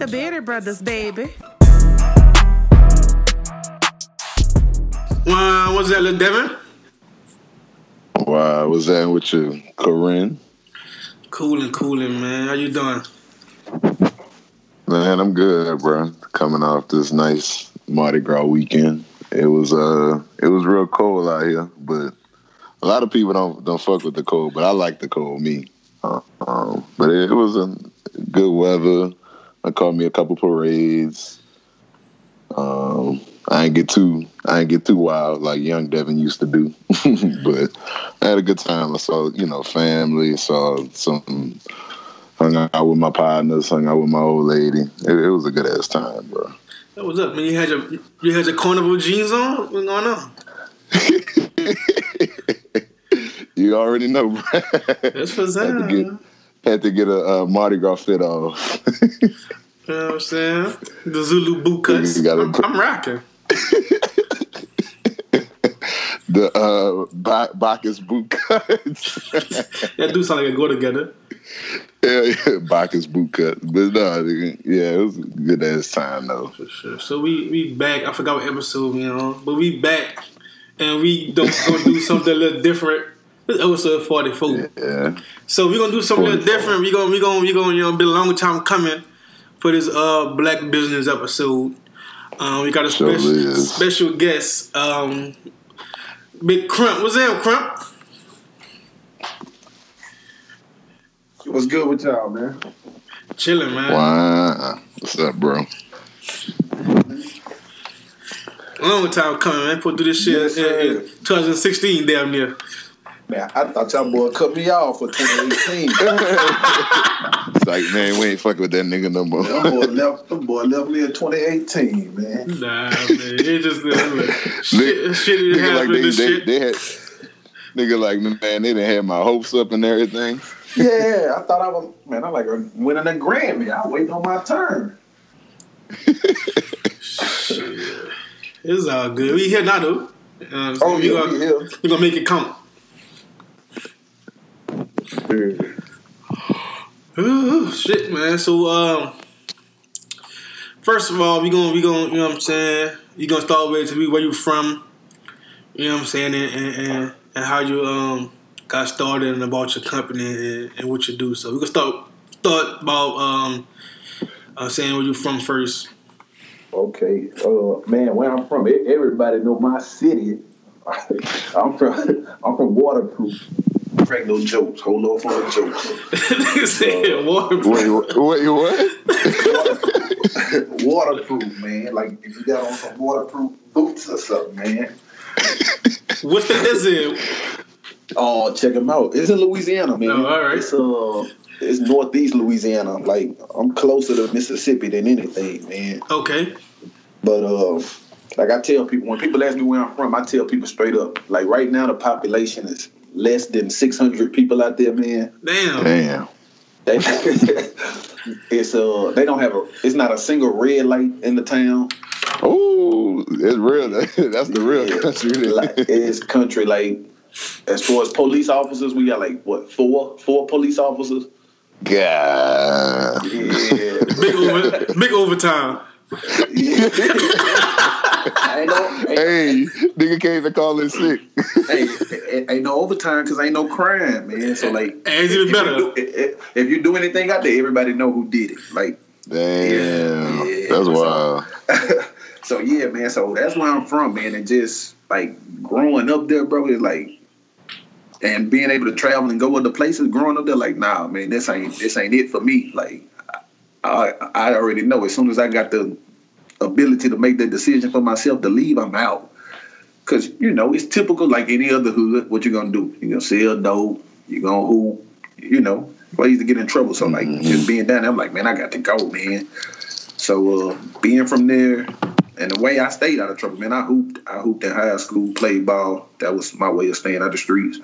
the Beardy Brothers, baby. Wow, what's that, little Devin? Wow, what's that with you, Corinne? Cooling, cooling, man. How you doing? Man, I'm good, bro. Coming off this nice Mardi Gras weekend. It was uh, it was real cold out here, but a lot of people don't don't fuck with the cold, but I like the cold, me. Uh, um, but it, it was a good weather. I caught me a couple parades. Um, I ain't get too I ain't get too wild like young Devin used to do, but I had a good time. I saw you know family, saw some, hung out with my partners, hung out with my old lady. It, it was a good ass time, bro. Hey, what's up, man? You had your you had your carnival jeans on? What's going on? you already know, bro. That's for get had to get a, a Mardi Gras fit off. You know what I'm saying? The Zulu boot cuts. I'm, I'm rocking. the uh, Ba- Bacchus boot cuts. That do sound like a go together. yeah, yeah, Bacchus boot cuts. But no, yeah, it was a good ass time though. For sure. So we we back. I forgot what episode we on, but we back, and we don't gonna do something a little different. This is episode forty four. Yeah. So we're gonna do something 44. different. We gonna we gonna we gonna you know been a long time coming for this uh black business episode. Um, we got a Sure special is. special guest, um, Big Crump. What's up, Crump? What's good with y'all, man? Chilling, man. Wow. What's up, bro? Long time coming, man. Put through this shit Yes, in, in 2016, damn near. Man, I thought y'all boy cut me off for 2018. It's like, man, we ain't fucking with that nigga no more. them boy left. Them boy left me in 2018, man. Nah, man. It just uh, look, shit, shit didn't nigga like happen. they, this they, shit. they had nigga like man, they didn't have my hopes up and everything. Yeah, I thought I was. Man, I like winning a Grammy. I waiting on my turn. It's all good. We here now, though. You know what I'm saying? Oh we yeah, gonna, we here. we gonna make it count. Ooh, shit, man. So, um, first of all, we gonna we gonna you know what I'm saying. You gonna start with where you from. You know what I'm saying, and and, and, and how you um got started and about your company and, and what you do. So we gonna start start about um uh, saying where you from first. Okay, uh, man, where I'm from, everybody know my city. I'm from, I'm from Waterproof. Crack no jokes. Hold off on for the jokes. Nigga said waterproof. Wait, wait, what? waterproof, man. Like if you got on some waterproof boots or something, man. What's the is it? Oh, check them out. It's in Louisiana, man. Oh, all right. It's uh, it's northeast Louisiana. Like I'm closer to Mississippi than anything, man. Okay. But uh, like I tell people, when people ask me where I'm from, I tell people straight up. Like right now, the population is less than 600 people out there, man. Damn. Damn. They, it's uh, they don't have a. It's not a single red light in the town. Oh, it's real. That's the real country. like it's country like as far as police officers we got like what four four police officers God. yeah Big over, big overtime. Ain't no ain't, Hey, nigga came to call in sick. hey, ain't, ain't no overtime because ain't no crime man so like And it's even if better. you, do, if, if you do anything out there everybody know who did it like Damn. Yeah, That's so- wild. so yeah man so that's where I'm from man and just like growing up there bro is like and being able to travel and go other places growing up there like nah man this ain't this ain't it for me like I I already know as soon as I got the ability to make that decision for myself to leave I'm out cause you know it's typical like any other hood what you gonna do you gonna sell dope you gonna hoop you know ways to get in trouble so like just being down there I'm like man I got to go man so uh, being from there and the way I stayed out of trouble, man, I hooped. I hooped in high school, played ball. That was my way of staying out of the streets.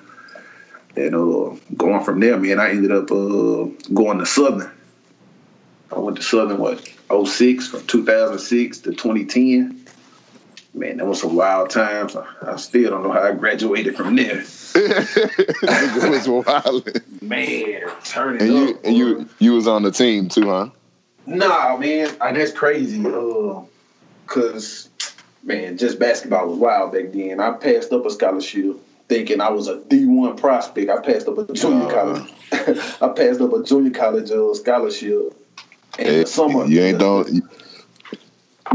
And uh, going from there, man, I ended up uh, going to Southern. I went to Southern, what, 06, from 2006 to 2010. Man, that was some wild times. I, I still don't know how I graduated from there. Nigga was wild. Man, turning And you up. and you you was on the team too, huh? Nah, man, uh, that's crazy. Uh, Cause man, just basketball was wild back then. I passed up a scholarship thinking I was a D one prospect. I passed up a junior Uh. college. I passed up a junior college uh, scholarship. Hey, the summer, you ain't don't.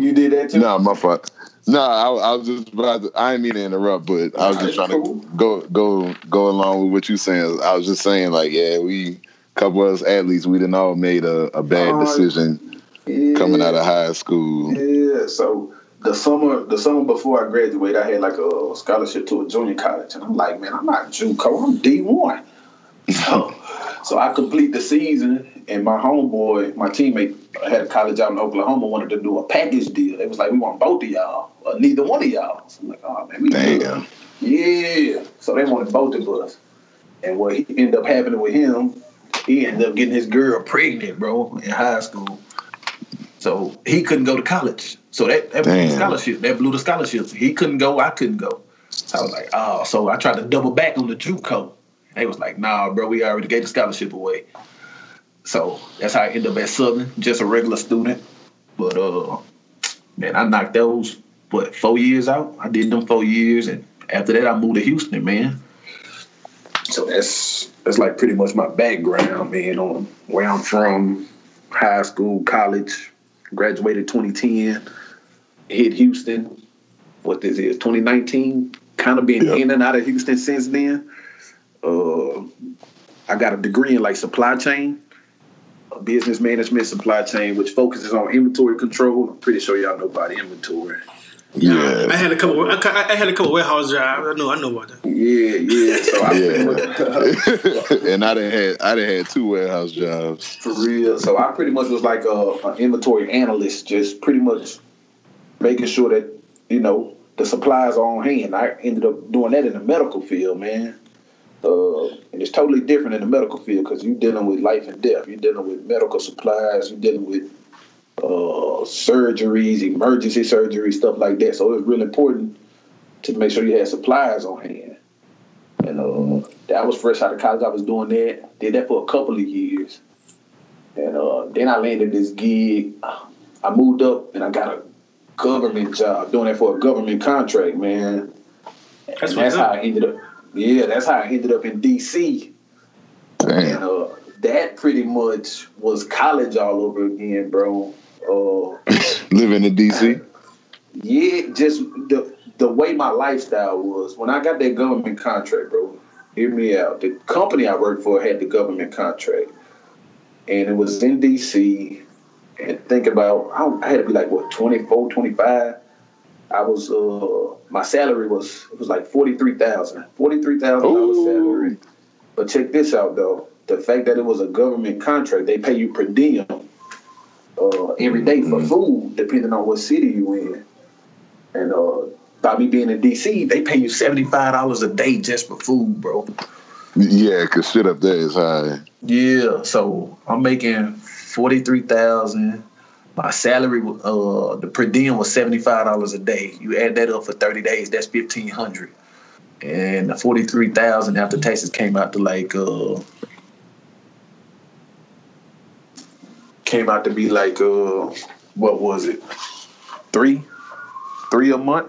You did that too. No, my fault. No, I, I was just about to. I didn't mean to interrupt, but I was just trying cool. to go go go along with what you saying. I was just saying, like, yeah, we a couple of us athletes, we didn't all made a, a bad right. decision Yeah. coming out of high school. Yeah, so the summer the summer before I graduated, I had like a scholarship to a junior college, and I'm like, man, I'm not JUCO, I'm D one. So, so I complete the season, and my homeboy, my teammate, had a college out in Oklahoma, wanted to do a package deal. It was like we want both of y'all, or neither one of y'all. So I'm like, oh man, we good. Yeah. So they wanted both of us. And what he ended up happening with him, he ended up getting his girl pregnant, bro, in high school. So he couldn't go to college. So that, that blew the scholarship. That blew the scholarship. He couldn't go, I couldn't go. I was like, oh, so I tried to double back on the JUCO. They was like, nah, bro, we already gave the scholarship away. So that's how I ended up at Southern, just a regular student. But uh man, I knocked those what four years out. I did them four years, and after that, I moved to Houston, man. So that's that's like pretty much my background, man, on where I'm from, high school, college, graduated 2010, hit Houston. What this is 2019. Kind of been Yep. in and out of Houston since then. Uh, I got a degree in like supply chain business management supply chain, which focuses on inventory control. I'm pretty sure y'all know about inventory. Yeah, I Yeah. had a couple. I, had a couple warehouse jobs. I know. I know about that. Yeah, yeah. So I Yeah. and I done had I done had two warehouse jobs. for real. So I pretty much was like a, an inventory analyst, just pretty much making sure that you know the supplies are on hand. I ended up doing that in the medical field, man. Uh, and it's totally different in the medical field because you're dealing with life and death. You're dealing with medical supplies. You're dealing with uh, surgeries, emergency surgery, stuff like that. So it's really important to make sure you have supplies on hand. And uh, that was fresh out of college. I was doing that. Did that for a couple of years. And uh, then I landed this gig. I moved up and I got a government job doing that for a government contract, man. That's and that's how. I ended up. Yeah, that's how I ended up in DC. And Damn. uh, that pretty much was college all over again, bro. Uh, Living in DC. yeah, just the the way my lifestyle was when I got that government contract, bro. Hear me out. The company I worked for had the government contract, and it was in DC. And think about, I I had to be like what 24, 25. I was uh my salary was it was like forty three thousand, forty three thousand dollars salary. But check this out though, the fact that it was a government contract, they pay you per diem uh, every day for Mhm. food, depending on what city you in. And uh, by me being in DC, they pay you seventy five dollars a day just for food, bro. Yeah, cause shit up there is high. Yeah, so I'm making forty three thousand. My salary, uh, the per diem was seventy five dollars a day. You add that up for thirty days, that's fifteen hundred. And the forty three thousand after taxes came out to like uh, came out to be like uh, what was it? Three, three a month.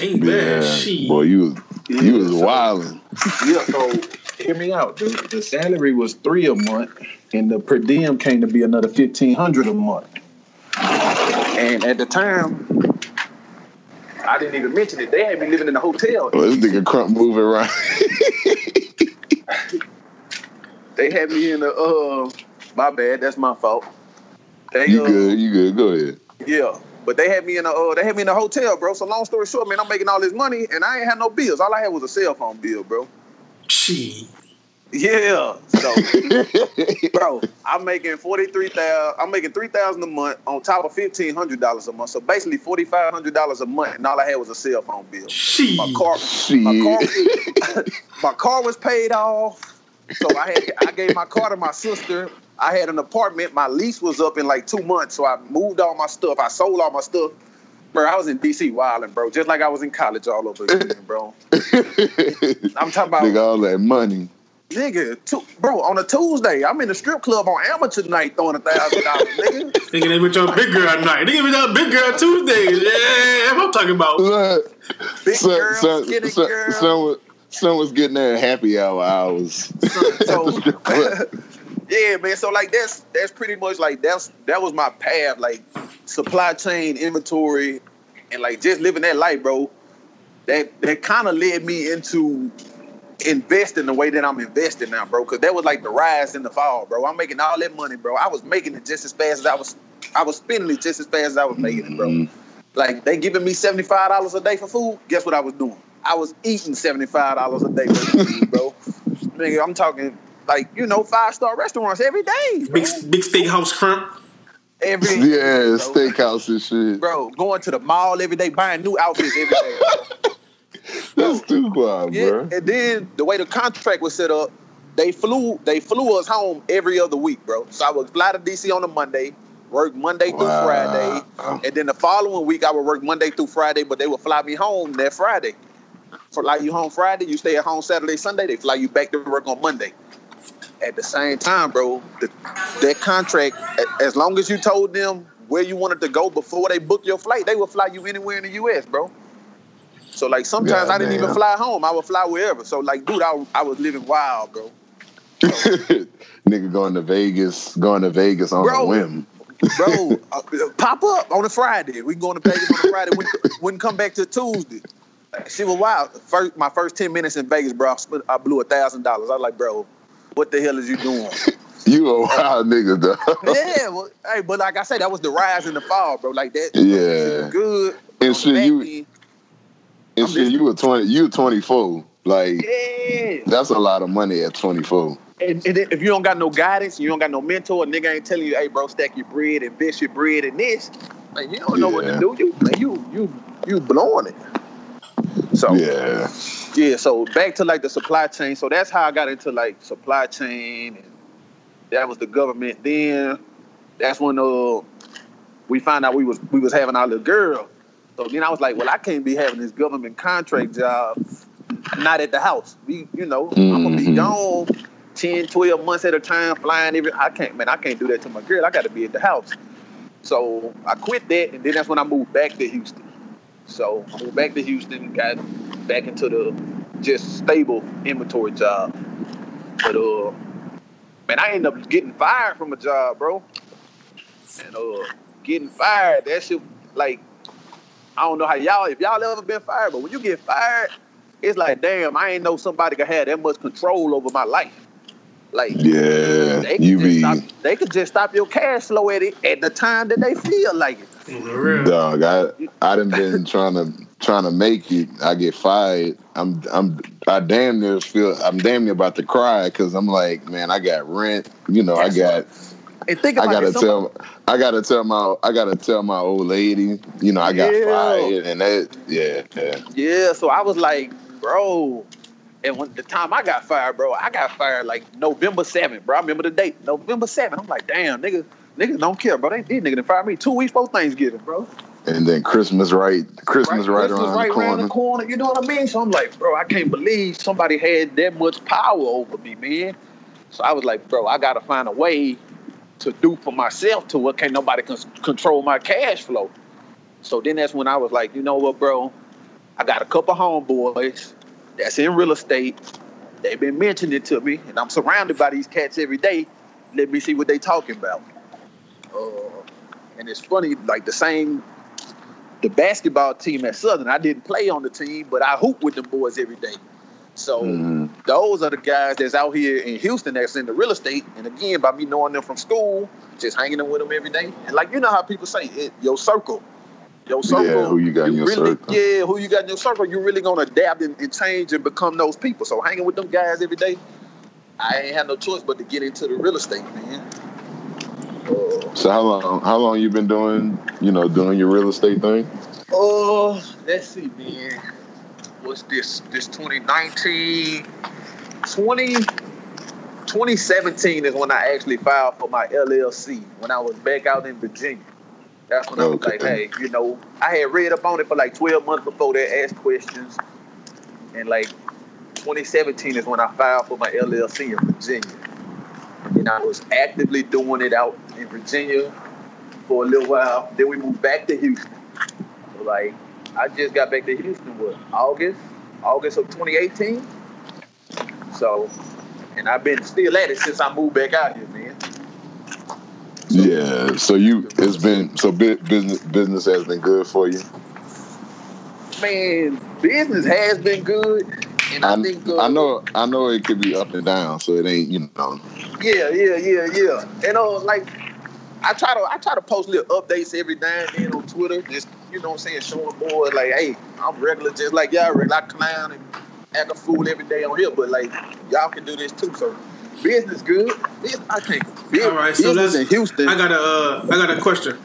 Ain't Yeah, bad. Boy, you was you was So- wilding. Yeah, so hear me out. The, the salary was three a month, and the per diem came to be another fifteen hundred a month. And at the time, I didn't even mention it. They had me living in a hotel. Well, this nigga crump moving around. They had me in a uh, my bad. That's my fault. They, you uh, good? You good? Go ahead. Yeah. But they had me in a uh, they had me in a hotel, bro. So long story short, man, I'm making all this money and I ain't had no bills. All I had was a cell phone bill, bro. Shit. Yeah. So bro, I'm making forty three thousand. I'm making three thousand a month on top of fifteen hundred dollars a month. So basically forty five hundred dollars a month, and all I had was a cell phone bill. Shit. My car, my car, my car was paid off. So I had I gave my car to my sister. I had an apartment. My lease was up in like two months, so I moved all my stuff. I sold all my stuff. Bro, I was in DC wilding, bro, just like I was in college all over again, bro. I'm talking about Nigga, all that money. Nigga, two, bro, on a Tuesday, I'm in the strip club on amateur night throwing a thousand dollars, nigga. Thinking they with your big girl night. They give me that big girl Tuesdays. Yeah, what I'm talking about. Look, Big son, girl, son, skinny son, girl. son was, son getting there at happy hour hours. so yeah, man. So like that's that's pretty much like that's that was my path, like supply chain, inventory, and like just living that life, bro. That that kind of led me into investing the way that I'm investing now, bro. Cause that was like the rise in the fall, bro. I'm making all that money, bro. I was making it just as fast as I was I was spending it just as fast as I was making it, bro. Mhm. Like they giving me seventy five dollars a day for food. Guess what I was doing? I was eating seventy five dollars a day for food, bro. Nigga, I'm talking like you know five star restaurants every day, bro. Big big steakhouse shrimp. every Yeah, bro. steakhouse and shit. bro. Going to the mall every day, buying new outfits every day. That's too wild, yeah, bro. and then the way the contract was set up, they flew they flew us home every other week, bro. So I would fly to DC on a Monday, work Monday through Wow. Friday, and then the following week I would work Monday through Friday, but they would fly me home that Friday. For like you home Friday, you stay at home Saturday, Sunday. They fly you back to work on Monday. At the same time, bro, the, that contract, as long as you told them where you wanted to go before they book your flight, they would fly you anywhere in the U.S., bro. So like sometimes I didn't even fly home. I would fly wherever. So like, dude, I, I was living wild, bro. Nigga going to Vegas, going to Vegas on Bro. a whim. bro. uh, pop up on a Friday. We going to Vegas on a Friday. Wouldn't, wouldn't come back till Tuesday. She was wild. First, my first ten minutes in Vegas, bro. I, I blew a thousand dollars. I was like, bro, what the hell is you doing? You a wild nigga, though. yeah, well, hey, but like I said, that was the rise and the fall, bro. Like that. Yeah. Good. And shit, you end, and I'm shit, you were twenty. You were twenty four. Like Yeah. that's a lot of money at twenty four. And, and if you don't got no guidance, you don't got no mentor, a nigga ain't telling you, hey, bro, stack your bread, invest your bread and this. Man, you don't know what to do. You, man, you, you, you blowing it. So Yeah. Yeah, so back to like the supply chain. So that's how I got into like supply chain, and that was the government. Then that's when uh we found out we was we was having our little girl. So then I was like, well, I can't be having this government contract job not at the house. We, you know, I'm gonna be gone 10, 12 months at a time, flying every. I can't, man, I can't do that to my girl. I got to be at the house. So I quit that, and then that's when I moved back to Houston. So I moved back to Houston, got back into the just stable inventory job. But uh, man, I ended up getting fired from a job, bro. And uh, getting fired, that shit like I don't know how y'all if y'all ever been fired, but when you get fired, it's like damn, I ain't know somebody could have that much control over my life. Like Yeah. they could, You just stop, they could just stop your cash flow at it at the time that they feel like it. Dog. I I done been trying to trying to make it. I get fired. I'm I'm I damn near feel I'm damn near about to cry because I'm like, man, I got rent. You know, I That's got. And think I gotta it, tell, I gotta tell my, I gotta tell my old lady, you know, I got Yeah. fired, and that, yeah, yeah, Yeah, so I was like, bro. And when the time I got fired, bro, I got fired like November 7th, bro. I remember the date, November 7th. I'm like, damn, nigga, niggas don't care, bro. They these niggas done fired me two weeks before Thanksgiving, bro. and then Christmas right, Christmas right, Christmas around right the corner. around the corner. You know what I mean? So I'm like, bro, I can't believe somebody had that much power over me, man. So I was like, bro, I gotta find a way to do for myself to what can't nobody con- control my cash flow. So then that's when I was like, you know what, bro? I got a couple homeboys that's in real estate. They've been mentioning it to me, and I'm surrounded by these cats every day. Let me see what they talking about. Uh, and it's funny, like the same, the basketball team at Southern. I didn't play on the team, but I hoop with them boys every day. So Mhm. those are the guys that's out here in Houston that's in the real estate. And again, by me knowing them from school, just hanging with them every day. And like you know how people say, it, your circle, your circle. Yeah, who you got in your really, circle. Yeah, who you got in your circle. You're really gonna adapt and, and change and become those people. So hanging with them guys every day, I ain't had no choice but to get into the real estate, man. So how long, how long you been doing, you know, doing your real estate thing? Oh, let's see, man. What's this? This 2019, 20, 2017 is when I actually filed for my LLC when I was back out in Virginia. That's when I was Okay. like, hey, you know, I had read up on it for like 12 months before that, asked questions. And like 2017 is when I filed for my LLC in Virginia. And I was actively doing it out in Virginia for a little while. Then we moved back to Houston. So like I just got back to Houston what August, August of 2018. So and I've been still at it since I moved back out here, man. Yeah. So you, it's been so business business has been good for you. Man, business has been good, and I, I, think uh, I know I know it could be up and down, so it ain't you know. Yeah, yeah, yeah, yeah. And uh, like I try to I try to post little updates every now and then on Twitter, just you know what I'm saying, showing boys like, hey, I'm regular, just like y'all regular. I clown and act a fool every day on here, but like y'all can do this too. So business good. Business, I can't. Business, All right, so let's. in Houston. I got a, uh, I got a question.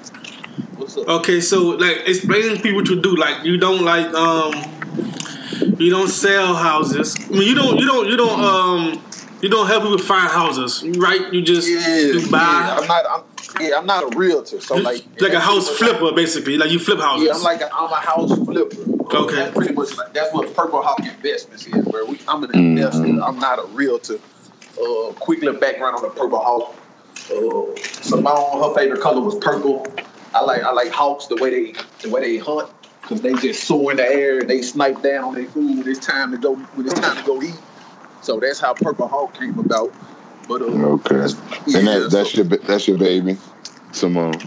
What's up? Okay, so like explaining people what you do. Like you don't like um, you don't sell houses. I mean, you don't, you don't, you don't um, you don't help people find houses, right? You just yeah, you yeah, buy. I'm not. I'm, yeah, I'm not a realtor, so like like a house flipper, basically. Like you flip houses. Yeah, I'm like a, I'm a house flipper. Okay. That's pretty much like that's what Purple Hawk Investments is, where we I'm an Mhm. investor. I'm not a realtor. Uh, quick little background on the Purple Hawk. Uh, Simone, her favorite color was purple. I like I like hawks the way they the way they hunt because they just soar in the air and they snipe down on their food when it's time to go when it's time to go eat. So that's how Purple Hawk came about. But uh, Okay. yeah, and that, that's so- your that's your baby, Simone.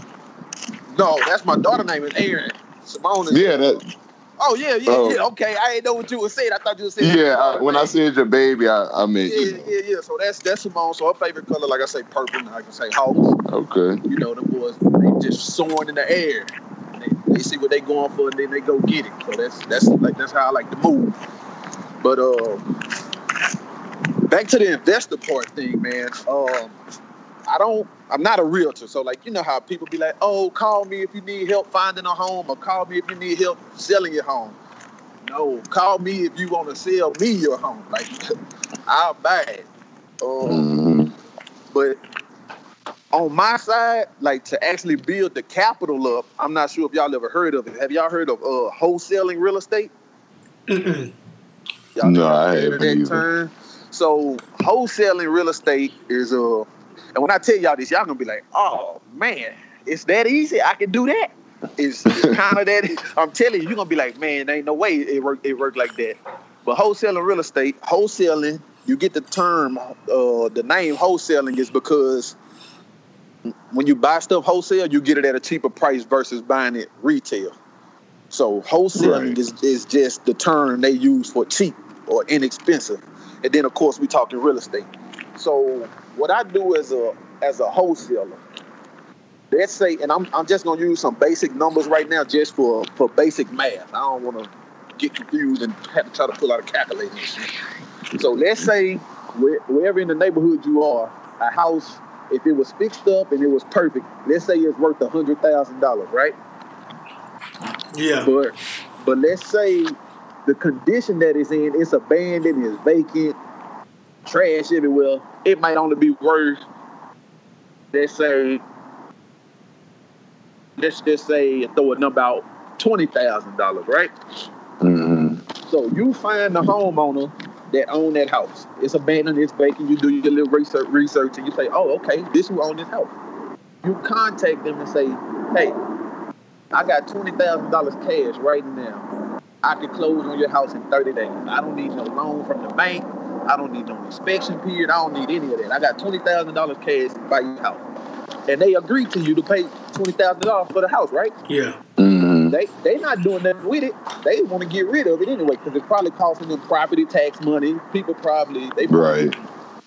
no, that's my daughter name is Aaron. Simone is Yeah, that Oh yeah, yeah, Oh. yeah. Okay, I didn't know what you were saying. I thought you were saying. yeah. I, when I said your baby, I I meant Yeah, you know. yeah, yeah. So that's that's Simone. So her favorite color, like I say, purple. and I can say hawks. Okay. You know, the boys they just soaring in the air. They, they see what they going for, and then they go get it. So that's that's like that's how I like to move. But uh, back to the investor part thing, man. Um, I don't. I'm not a realtor, so like you know how people be like, "Oh, call me if you need help finding a home, or call me if you need help selling your home." No, call me if you want to sell me your home. Like I'll buy it. Um, hmm but on my side, like to actually build the capital up, I'm not sure if y'all ever heard of it. Have y'all heard of uh, wholesaling real estate? No, I heard of haven't that either. term? So wholesaling real estate is uh, and when I tell y'all this, y'all gonna be like, oh man, it's that easy. I can do that. It's, it's kind of that. I'm telling you, you're gonna be like, man, there ain't no way it work. It work like that. But wholesaling real estate, wholesaling, you get the term, uh, the name wholesaling is because when you buy stuff wholesale, you get it at a cheaper price versus buying it retail. So wholesaling Right. is, is just the term they use for cheap or inexpensive. And then of course we talking real estate. So what I do as a as a wholesaler, let's say, and I'm I'm just gonna use some basic numbers right now just for for basic math. I don't wanna get confused and have to try to pull out a calculator. So let's say where, wherever in the neighborhood you are, a house, if it was fixed up and it was perfect, let's say it's worth a hundred thousand dollars, right? Yeah. But but let's say the condition that it's in, it's abandoned, it's vacant, trash everywhere. It might only be worth, let's say, let's just say throw a number out, twenty thousand dollars, right? Mm-hmm. So you find the homeowner that own that house. It's abandoned, it's vacant. You do your little research, research, and you say, "Oh, okay, this who own this house." You contact them and say, "Hey, I got twenty thousand dollars cash right now. I can close on your house in thirty days. I don't need no loan from the bank. I don't need no inspection period. I don't need any of that. I got twenty thousand dollars cash to buy your house." And they agree to you to pay twenty thousand dollars for the house, right? Yeah. hmm They they not doing nothing with it. They want to get rid of it anyway because it's probably costing them property tax money. People probably they probably Right.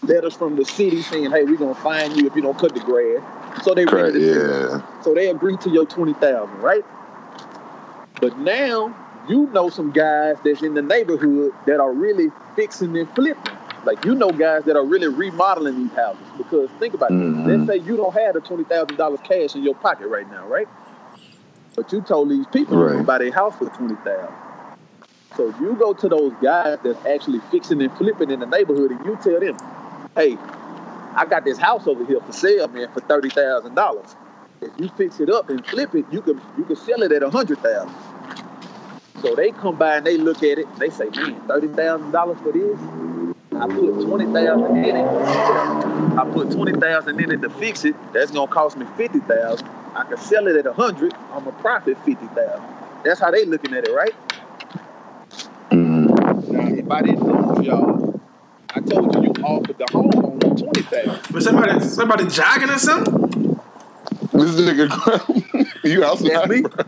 letters from the city saying, "Hey, we're gonna fine you if you don't cut the grass." So they Correct. ready it. Yeah. So they agree to your twenty thousand, right? But now you know some guys that's in the neighborhood that are really fixing and flipping. Like you know guys that are really remodeling these houses because think about Mhm. it. Let's say you don't have the twenty thousand dollars cash in your pocket right now, right? But you told these people you're gonna buy their house for twenty thousand. So you go to those guys that's actually fixing and flipping in the neighborhood, and you tell them, "Hey, I got this house over here for sale, man, for thirty thousand dollars. If you fix it up and flip it, you can you can sell it at a hundred thousand. So they come by and they look at it. They say, man, thirty thousand dollars for this. I put twenty thousand in it. I put twenty thousand in it to fix it. That's gonna cost me fifty thousand. I can sell it at a hundred. I'm a profit fifty thousand. That's how they looking at it, right? Mhm. Now, if I didn't lose y'all, I told you you offered the homeowner twenty thousand. But somebody somebody jogging or something? This nigga, you outside? That's me. bro?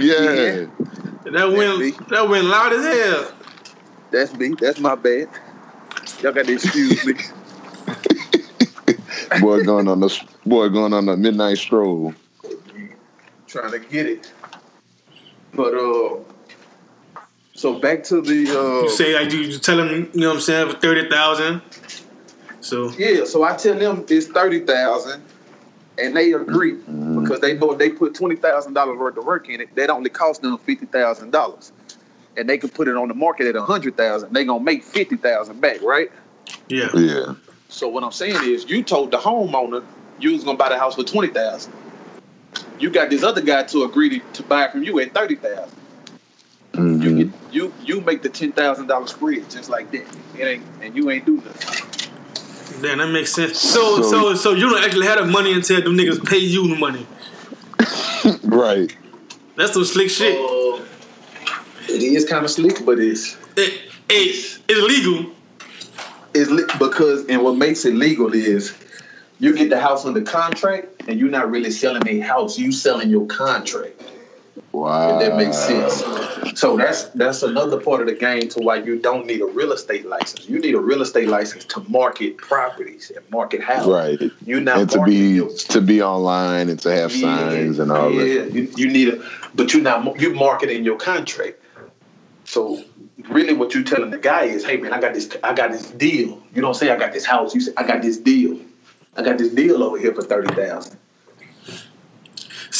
Yeah. That went me. that went loud as hell. That's me. That's my bad. Y'all got to excuse me. boy going on the boy going on the midnight stroll. trying to get it. But uh, so back to the uh, You say like you, you tell them, you know what I'm saying, for thirty thousand. So yeah. So I tell them it's thirty thousand, and they agree because they know if they put twenty thousand dollars worth of work in it, that only cost them fifty thousand dollars, and they can put it on the market at a hundred thousand. They gonna make fifty thousand back, right? yeah. Yeah. So what I'm saying is, you told the homeowner you was gonna buy the house for twenty thousand. You got this other guy to agree to, to buy from you at thirty thousand. You Mhm. get you you make the ten thousand dollar spread just like that. It ain't and you ain't do nothing. Damn, that makes sense. So, so, So- so, you don't actually have the money until them niggas pay you the money. Right. That's some slick shit. Uh, it is kind of slick, but it's It, it, it's legal. it's li- because and what makes it legal is you get the house under contract and you're not really selling a house. You selling your contract. Wow. If that makes sense. So that's that's another part of the game to why you don't need a real estate license. You need a real estate license to market properties and market houses. Right. You're not And to be your to be online and to have signs and all yeah, that. you, you need a, but you're not you're marketing your contract. So really, what you're telling the guy is, hey man, I got this, I got this deal. You don't say I got this house. You say I got this deal. I got this deal over here for thirty thousand.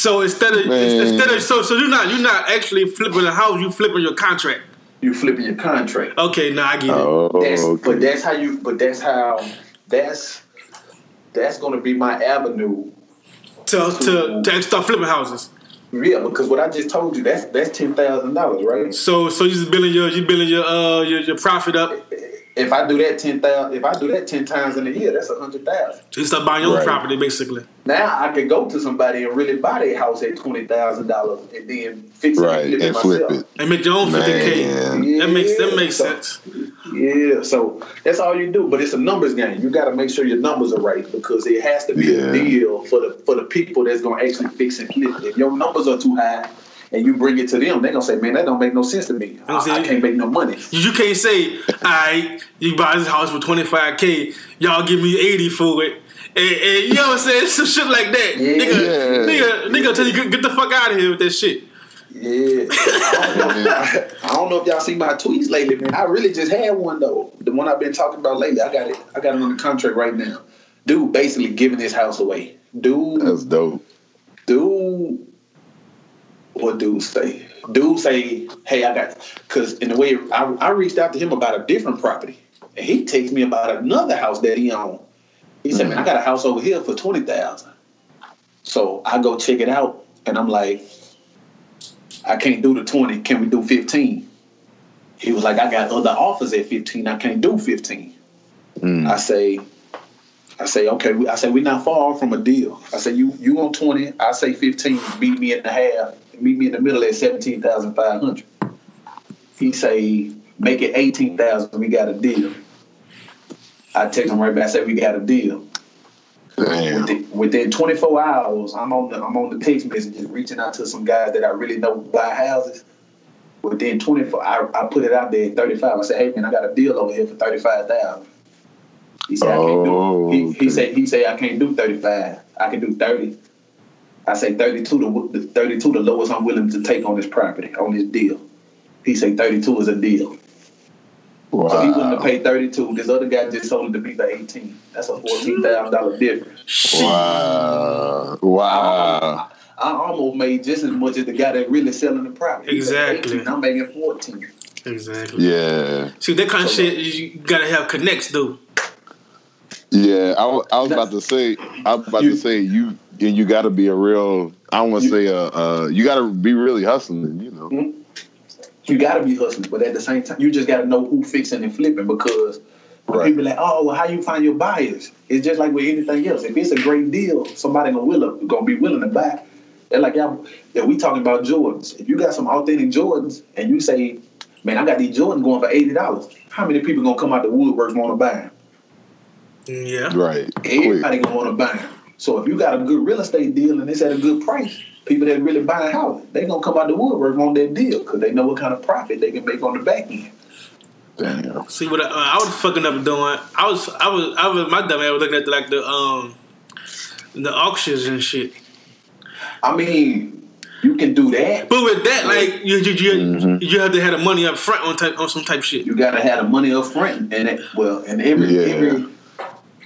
So instead of Man. instead of so so you're not you're not actually flipping a house. You flipping your contract. You flipping your contract. Okay, now I get it. Oh, That's, okay. But that's how you. But that's how. That's that's going to be my avenue. To to to start flipping houses. Yeah, because what I just told you, that's that's ten thousand dollars, right? So so you just building your you building your uh your, your profit up. If I do that ten thousand, if I do that ten times in a year, that's a hundred thousand. You start buying your own Right. property basically. Now I could go to somebody and really buy their house at twenty thousand dollars and then fix it Right. and flip And it flip myself. it. And make your own fifty k. Man. That makes that makes So- sense. Yeah, so that's all you do. But it's a numbers game. You got to make sure your numbers are right because it has to be Yeah. a deal for the for the people that's gonna actually fix and flip. If your numbers are too high and you bring it to them, they're gonna say, "Man, that don't make no sense to me. I, I'm saying- I can't make no money." You you can't say, alright, you buy this house for 25k, y'all give me 80 for it. And, and you know what I'm saying? Some shit like that. Yeah. Nigga, Yeah. nigga, nigga tell you get, get the fuck out of here with that shit. Yeah, I don't, know, I don't know if y'all see my tweets lately, man. I really just had one though. The one I've been talking about lately. I got it. I got it on the contract right now. Dude, basically giving his house away. Dude, That's dope. dude, what dude say? Dude say, hey, I got, because in the way I, I reached out to him about a different property, and he takes me about another house that he owned. He said, man, I got a house over here for twenty thousand. So I go check it out, and I'm like, I can't do the twenty. Can we do fifteen? He was like, I got other offers at fifteen. I can't do fifteen. Mm. I say, I say, okay. I say we're not far from a deal. I say you you on twenty. I say fifteen. Beat me in the half. Meet me in the middle at seventeen thousand five hundred. He say make it eighteen thousand. We got a deal. I text him right back. I say we got a deal. Within, within 24 hours, I'm on the I'm on the text messages reaching out to some guys that I really know buy houses. Within 24, I, I put it out there at 35. I said, hey man, I got a deal over here for 35,000. He said, I can't Oh, do he, oh, okay. he said he said I can't do 35. I can do 30. I say 32 the 32 the lowest I'm willing to take on this property, on this deal. He said 32 is a deal. Wow. So he wouldn't have paid 32. This other guy just sold it to me for 18. That's a $14,000 difference. Wow. Wow. I almost made just as much as the guy that really selling the property. Exactly. 18, I'm making 14. Exactly. Yeah. See, that kind of shit, you gotta have connects, though. Yeah. I, I was about to say, I was about You- to say, you and you got to be a real, I don't want to You- say, uh, uh, you got to be really hustling, you know. you gotta be hustling, but at the same time, you just gotta know who fixing and flipping because when Right. people like, oh, well, how you find your buyers? It's just like with anything else. If it's a great deal, somebody gonna will gonna be willing to buy. And like y'all, if we talking about Jordans, if you got some authentic Jordans and you say, man, I got these Jordans going for eighty dollars, how many people gonna come out the woodworks want to buy them? Yeah. Right. Quick. Everybody gonna want to buy them. So if you got a good real estate deal and it's at a good price, people that really buying houses, they gonna come out the woodwork on that deal because they know what kind of profit they can make on the back end. Damn. See what I, uh, I was fucking up doing. I was I was I was my dumb ass was looking at the, like the um the auctions and shit. I mean, you can do that. But with that, like you you you, Mhm. you have to have the money up front on type on some type of shit. You gotta have the money up front, and it, well, and every Yeah. every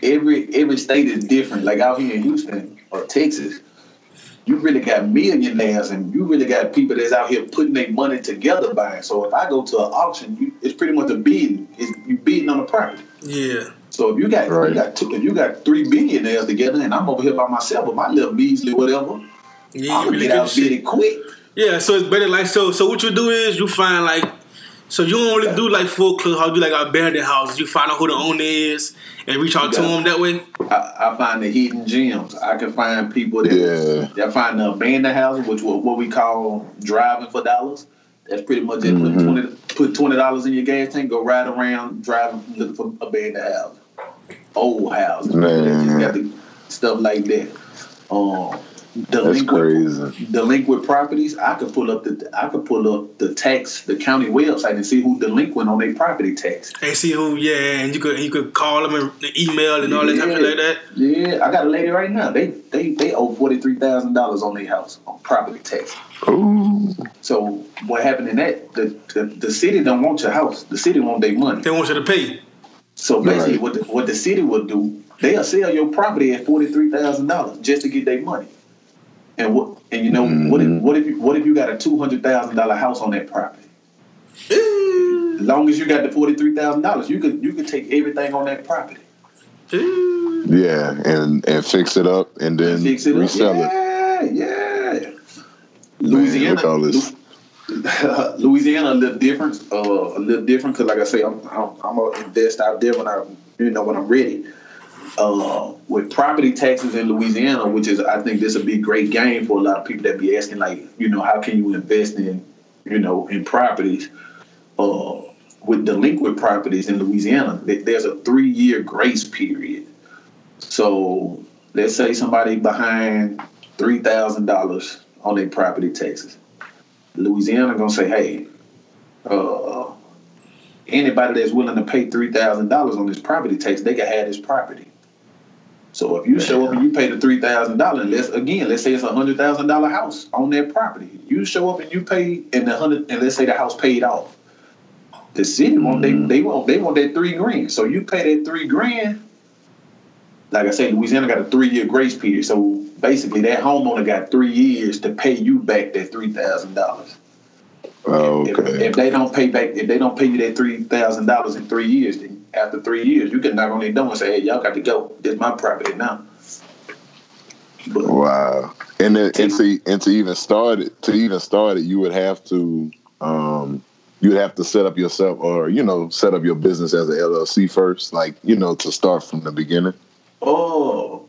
every every state is different. Like out here in Houston or Texas, you really got millionaires, and you really got people that's out here putting their money together buying. So if I go to an auction, you, it's pretty much a bidding. It's, you bidding on the property. Yeah. So if you got Right. you got two, if you got three billionaires together, and I'm over here by myself with my little measly whatever, Yeah, I'm gonna really get good out shit. bidded quick. Yeah, so it's better like so. So what you do is you find like, so you don't really do like full foreclosure, how you do like abandoned houses. You find out who the owner is and reach out to them that way. I, I find the hidden gems. I can find people that Yeah. I find the abandoned houses, which what what we call driving for dollars. That's pretty much it. Put Mhm. twenty put twenty dollars in your gas tank, go ride around, driving, looking for abandoned houses, old houses. Man. Just got the stuff like that. Um, That's delinquent, crazy. delinquent properties. I could pull up the I could pull up the tax, the county website, and see who delinquent on their property tax. And see who, yeah, and you could you could call them and email and all that type of like that. Yeah, I got a lady right now. They they they owe forty three thousand dollars on their house on property tax. Ooh. So what happened in that? The, the the city don't want your house. The city want their money. They want you to pay. So basically, Right. what the, what the city would do, they'll sell your property at forty three thousand dollars just to get their money. And what and you know what if Mhm. what if you, what if you got a two hundred thousand dollar house on that property? Ooh, As long as you got the forty three thousand dollars, you could you could take everything on that property. ooh. Yeah, and and fix it up and then Fix it up. resell it. Yeah, yeah. Man, Louisiana, look all this. Louisiana a little different, uh, a little different because, like I say, I'm I'm, I'm gonna invest out there when I, you know, when I'm ready. Uh, with property taxes in Louisiana, which is, I think this would be a great game for a lot of people that be asking, like, you know, how can you invest in, you know, in properties? Uh, with delinquent properties in Louisiana, there's a three year grace period. So let's say somebody behind three thousand dollars on their property taxes. Louisiana gonna say, hey, uh, anybody that's willing to pay three thousand dollars on this property tax, they can have this property. So if you show up and you pay the three thousand dollars, let's again, let's say it's a hundred thousand dollar house on that property. You show up and you pay, and the hundred, and let's say the house paid off. The city want they mm-hmm. they want they want that three grand. So you pay that three grand. Like I said, Louisiana got a three year grace period. So basically, that homeowner got three years to pay you back that three thousand dollars. Oh, If, okay. if they don't pay back, if they don't pay you that three thousand dollars in three years, then after three years, you can knock on their door and say, "Hey, y'all got to go. This my property now." But Wow. And then, and to and to even start it, to even start it, you would have to um you would have to set up yourself or you know set up your business as an LLC first, like you know to start from the beginning. oh,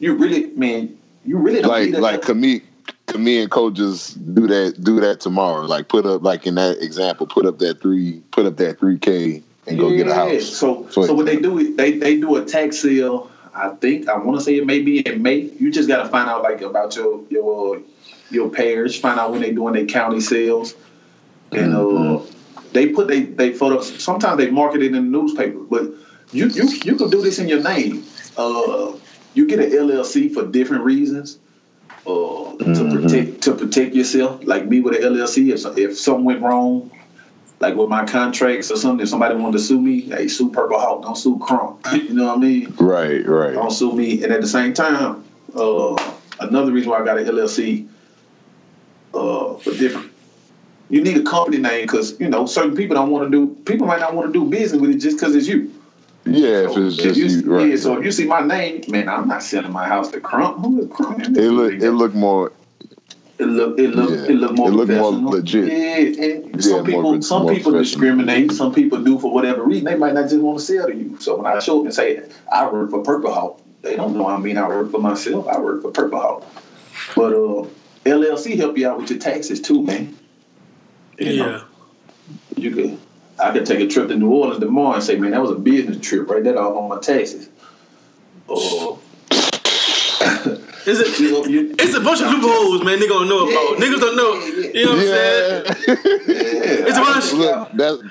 you really, man, you really don't Like like can me and coaches do that do that tomorrow? Like put up like in that example, put up that three put up that three K and go get a Yeah. house. So, So- so what they do is they they do a tax sale. I think I want to say it may be in May. You just got to find out like about your your your parish. Find out when they doing their county sales, and uh, Mm-hmm. they put they they photos. Sometimes they market it in the newspaper, but you you you can do this in your name. Uh, you get an LLC for different reasons. Uh, to Mhm. protect to protect yourself, like me with an LLC. If if something went wrong, like with my contracts or something, if somebody wanted to sue me, hey, sue Purple Hawk, don't sue Crump. You know what I mean? Right, right. Don't sue me. And at the same time, uh, another reason why I got an LLC uh, for different. You need a company name because you know certain people don't want to do. People might not want to do business with it just because it's you. Yeah, if So it's just you, you, right. yeah. So if you see my name, man, I'm not selling my house to Crump. Who is Crump? it look it look more It look, it look, Yeah. it look more It look more legit. Yeah, and Yeah, some people, pro- some more people discriminate. Some people do for whatever reason. They might not just want to sell to you. So when I show up and say I work for Purple Hawk, they don't know I mean I work for myself. I work for Purple Hawk. But uh, LLC help you out with your taxes too, man. You know, Yeah. you could. I could take a trip to New Orleans tomorrow and say, man, that was a business trip, right? That all on my taxes. Oh, It's a, you know, you, it's a bunch of loopholes, man. Niggas don't know about. Niggas don't know. You know what I'm saying? Yeah. It's a bunch. Look, that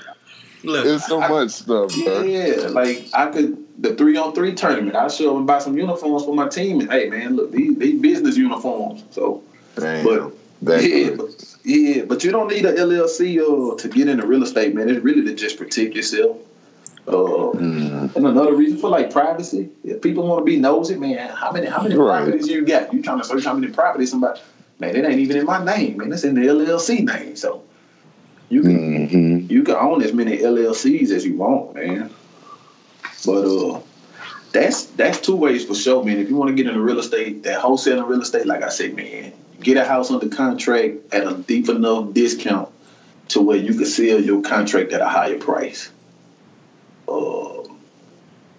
Look, it's so much stuff, bro. Yeah, like I could the three on three tournament. I show up and buy some uniforms for my team. And hey, man, look, these, these business uniforms. So, Damn. but That yeah, but, yeah, but you don't need a LLC uh, to get into real estate, man. It's really to just protect yourself. Uh, Mm. And another reason for like privacy, if people want to be nosy, man, how many how many Right. properties you got? You trying to search how many properties somebody? Man, it ain't even in my name, man. It's in the LLC name, so you can hmm you can own as many LLCs as you want, man. But uh, that's that's two ways for sure, man. If you want to get into real estate, that wholesaling real estate, like I said, man, get a house under contract at a deep enough discount to where you can sell your contract at a higher price. Uh,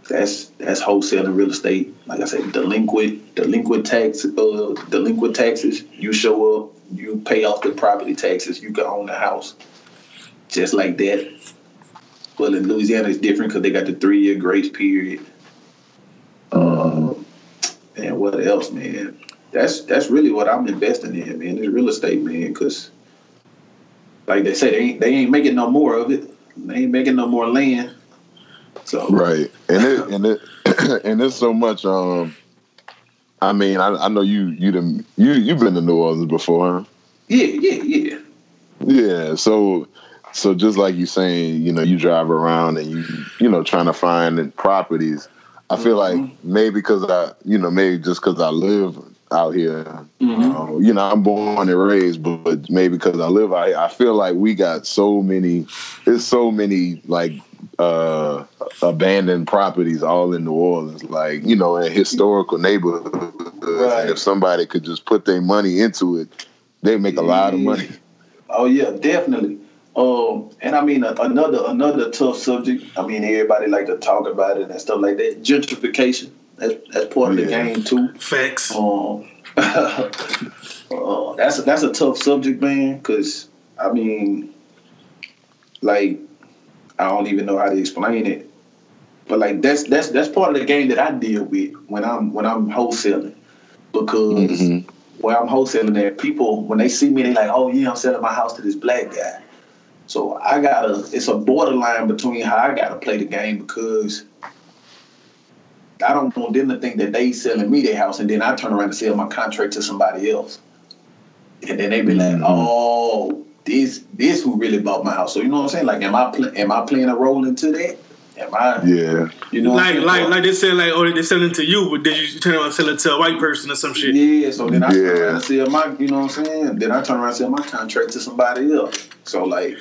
that's that's wholesaling real estate. Like I said, delinquent delinquent tax uh, delinquent taxes. You show up, you pay off the property taxes, you can own the house just like that. Well, in Louisiana, it's different because they got the three year grace period. Uh, and what else, man? That's that's really what I'm investing in, man. It's real estate, man. Because, like they say, they ain't they ain't making no more of it. They ain't making no more land. So Right, and it and it and there's so much. Um, I mean, I, I know you you done, you you've been to New Orleans before, huh? yeah, yeah, yeah. Yeah, so so just like you saying, you know, you drive around and you you know trying to find properties. I feel like maybe because I you know maybe just because I live out here, Mhm. uh, you know, I'm born and raised, but, but maybe because I live out here, I feel like we got so many. There's so many like uh abandoned properties all in New Orleans, like you know, in historical neighborhoods. Right. If somebody could just put their money into it, they make a lot of money. Oh yeah, definitely. Um, and I mean a, another another tough subject. I mean everybody like to talk about it and stuff like that. Gentrification. That's that's part of the game too. facts. Um, uh, that's a, that's a tough subject, man. Because I mean, like, I don't even know how to explain it. But like, that's that's that's part of the game that I deal with when I'm when I'm wholesaling, because Mhm. where I'm wholesaling at, people when they see me, they like, oh yeah, I'm selling my house to this black guy. So I gotta, it's a borderline between how I gotta play the game because I don't want them to think that they selling me their house and then I turn around and sell my contract to somebody else. And then they be like, Mhm. oh, this this who really bought my house. So you know what I'm saying? Like, am I pl- am I playing a role into that? Am I, Yeah. you know, what Like, I'm like, like they said, like, oh, they're selling to you, but then you turn around and sell it to a white person or some shit. Yeah, so then I turn Yeah. around and sell my, you know what I'm saying? Then I turn around and sell my contract to somebody else. So like,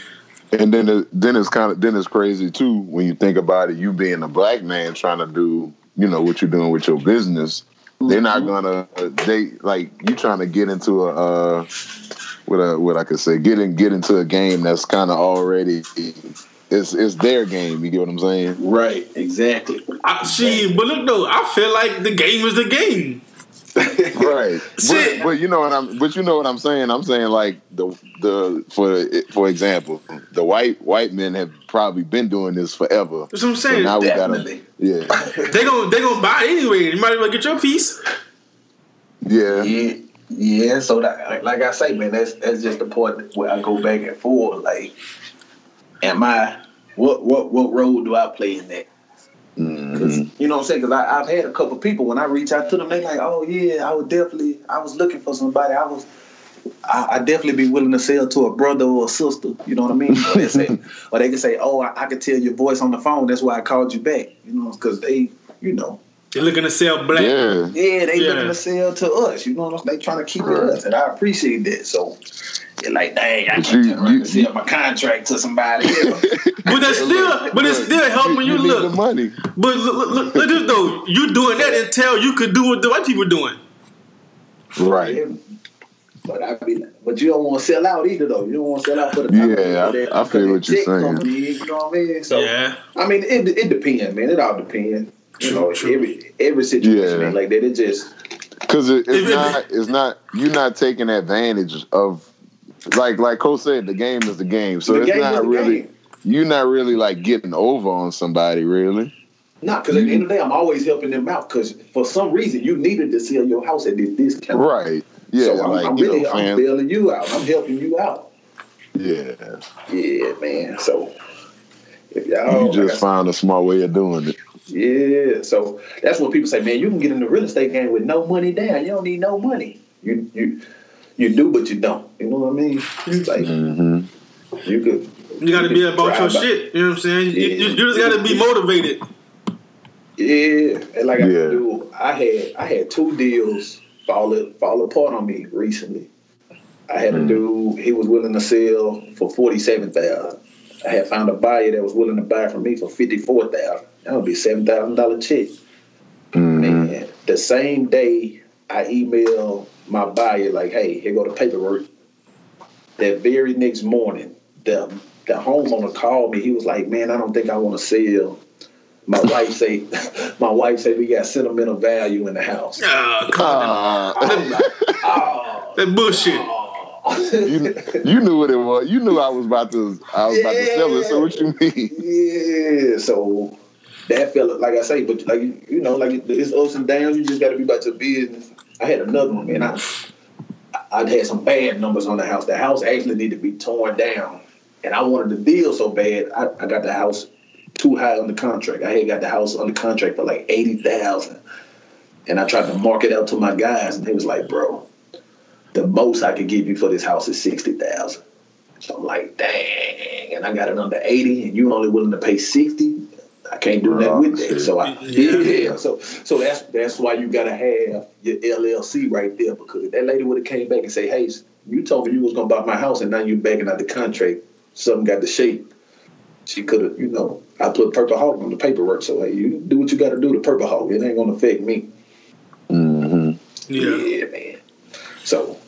And then it, then it's kind of then it's crazy too when you think about it. You being a black man trying to do you know what you're doing with your business. They're not gonna uh, they like you trying to get into a uh, what a, what I could say get in get into a game that's kind of already it's it's their game. You get what I'm saying? right, exactly. I, see, but look though, I feel like the game is the game. right. But, but you know what I'm but you know what I'm saying? I'm saying like the the for for example, the white white men have probably been doing this forever. That's what I'm So saying. now we Definitely. gotta yeah. they gonna they gonna buy it anyway. You might as well get your piece. Yeah. Yeah, yeah. So that, like, I say, man, that's that's just the part where I go back and forth. Like, am I what what what role do I play in that? Cause Mhm. you know what I'm saying? Because I've had a couple people when I reach out to them, they like, oh yeah, I would definitely, I was looking for somebody. I was, I, I definitely be willing to sell to a brother or a sister. You know what I mean? Or they say, or they can say, oh, I, I could tell your voice on the phone. That's why I called you back. You know, because they, you know, They're looking to sell black. Yeah. yeah, they Yeah. looking to sell to us. You know what I'm saying? They trying to keep Right. it us, and I appreciate that. So. You're like, dang, I But can't you- you- sell my contract to somebody else. But that's still, but it's still helping you, need the look. money. But look, look, look, look this though, you doing that until you could do what the white people doing. Right. But I be, but you don't want to sell out either, though. You don't want to sell out for the Yeah, for that- I- I feel what you're saying. coming in, you know what I mean? So yeah. I mean, it it depends, man. It all depends. You True, know, true. every every situation Yeah. like that. It just Because it, it's not, it's not. You're not taking advantage of, like, like Coach said, the game is the game. So the it's game not is the really. game. You're not really like getting over on somebody, really. Not because at the end of the day, I'm always helping them out. Because for some reason, you needed to sell your house at this discount. Right. Yeah. so I'm, like I'm you really know, I'm bailing you out. I'm helping you out. Yeah. Yeah, man. So if y'all, you like just I found a smart way of doing it. Yeah, so that's when people say, man, you can get in the real estate game with no money down. You don't need no money. You you you do, but you don't. You know what I mean? It's like hmm you could. You got to be about your drive by- shit. You know what I'm saying? You, you, you just got to be motivated. Yeah, and like I do, I had I had two deals fall fall apart on me recently. I had a Mm. dude, he was willing to sell for forty seven thousand. I had found a buyer that was willing to buy from me for fifty four thousand. That would be seven thousand dollar check. hmm Man, the same day I emailed my buyer like, "Hey, here go the paperwork." That very next morning, the the homeowner called me. He was like, "Man, I don't think I want to sell." My wife say, "My wife said we got sentimental value in the house." Ah, come on. Uh, Oh, That bullshit. You, you knew what it was. You knew I was about to. I was about to sell it. So what you mean? yeah, so that fella, like I say, but like you know, like it's ups and downs. You just got to be about your business. I had another one, man. I I'd had some bad numbers on the house. The house actually needed to be torn down, and I wanted the deal so bad. I, I got the house too high on the contract. I had got the house on the contract for like eighty thousand, and I tried to mark it out to my guys, and they was like, "Bro, the most I could give you for this house is sixty thousand. So I'm like, dang, and I got it under eighty, and you only willing to pay sixty. I can't do that with that. So I, Yeah. yeah, so so that's that's why you gotta have your LLC right there because if that lady would have came back and say, hey, you told me you was gonna buy my house, and now you backing out the contract. Something got the shape. She could have, you know, I put Purple Hawk on the paperwork. So hey, you do what you got to do to Purple Hawk. It ain't gonna affect me. hmm Yeah. man. So,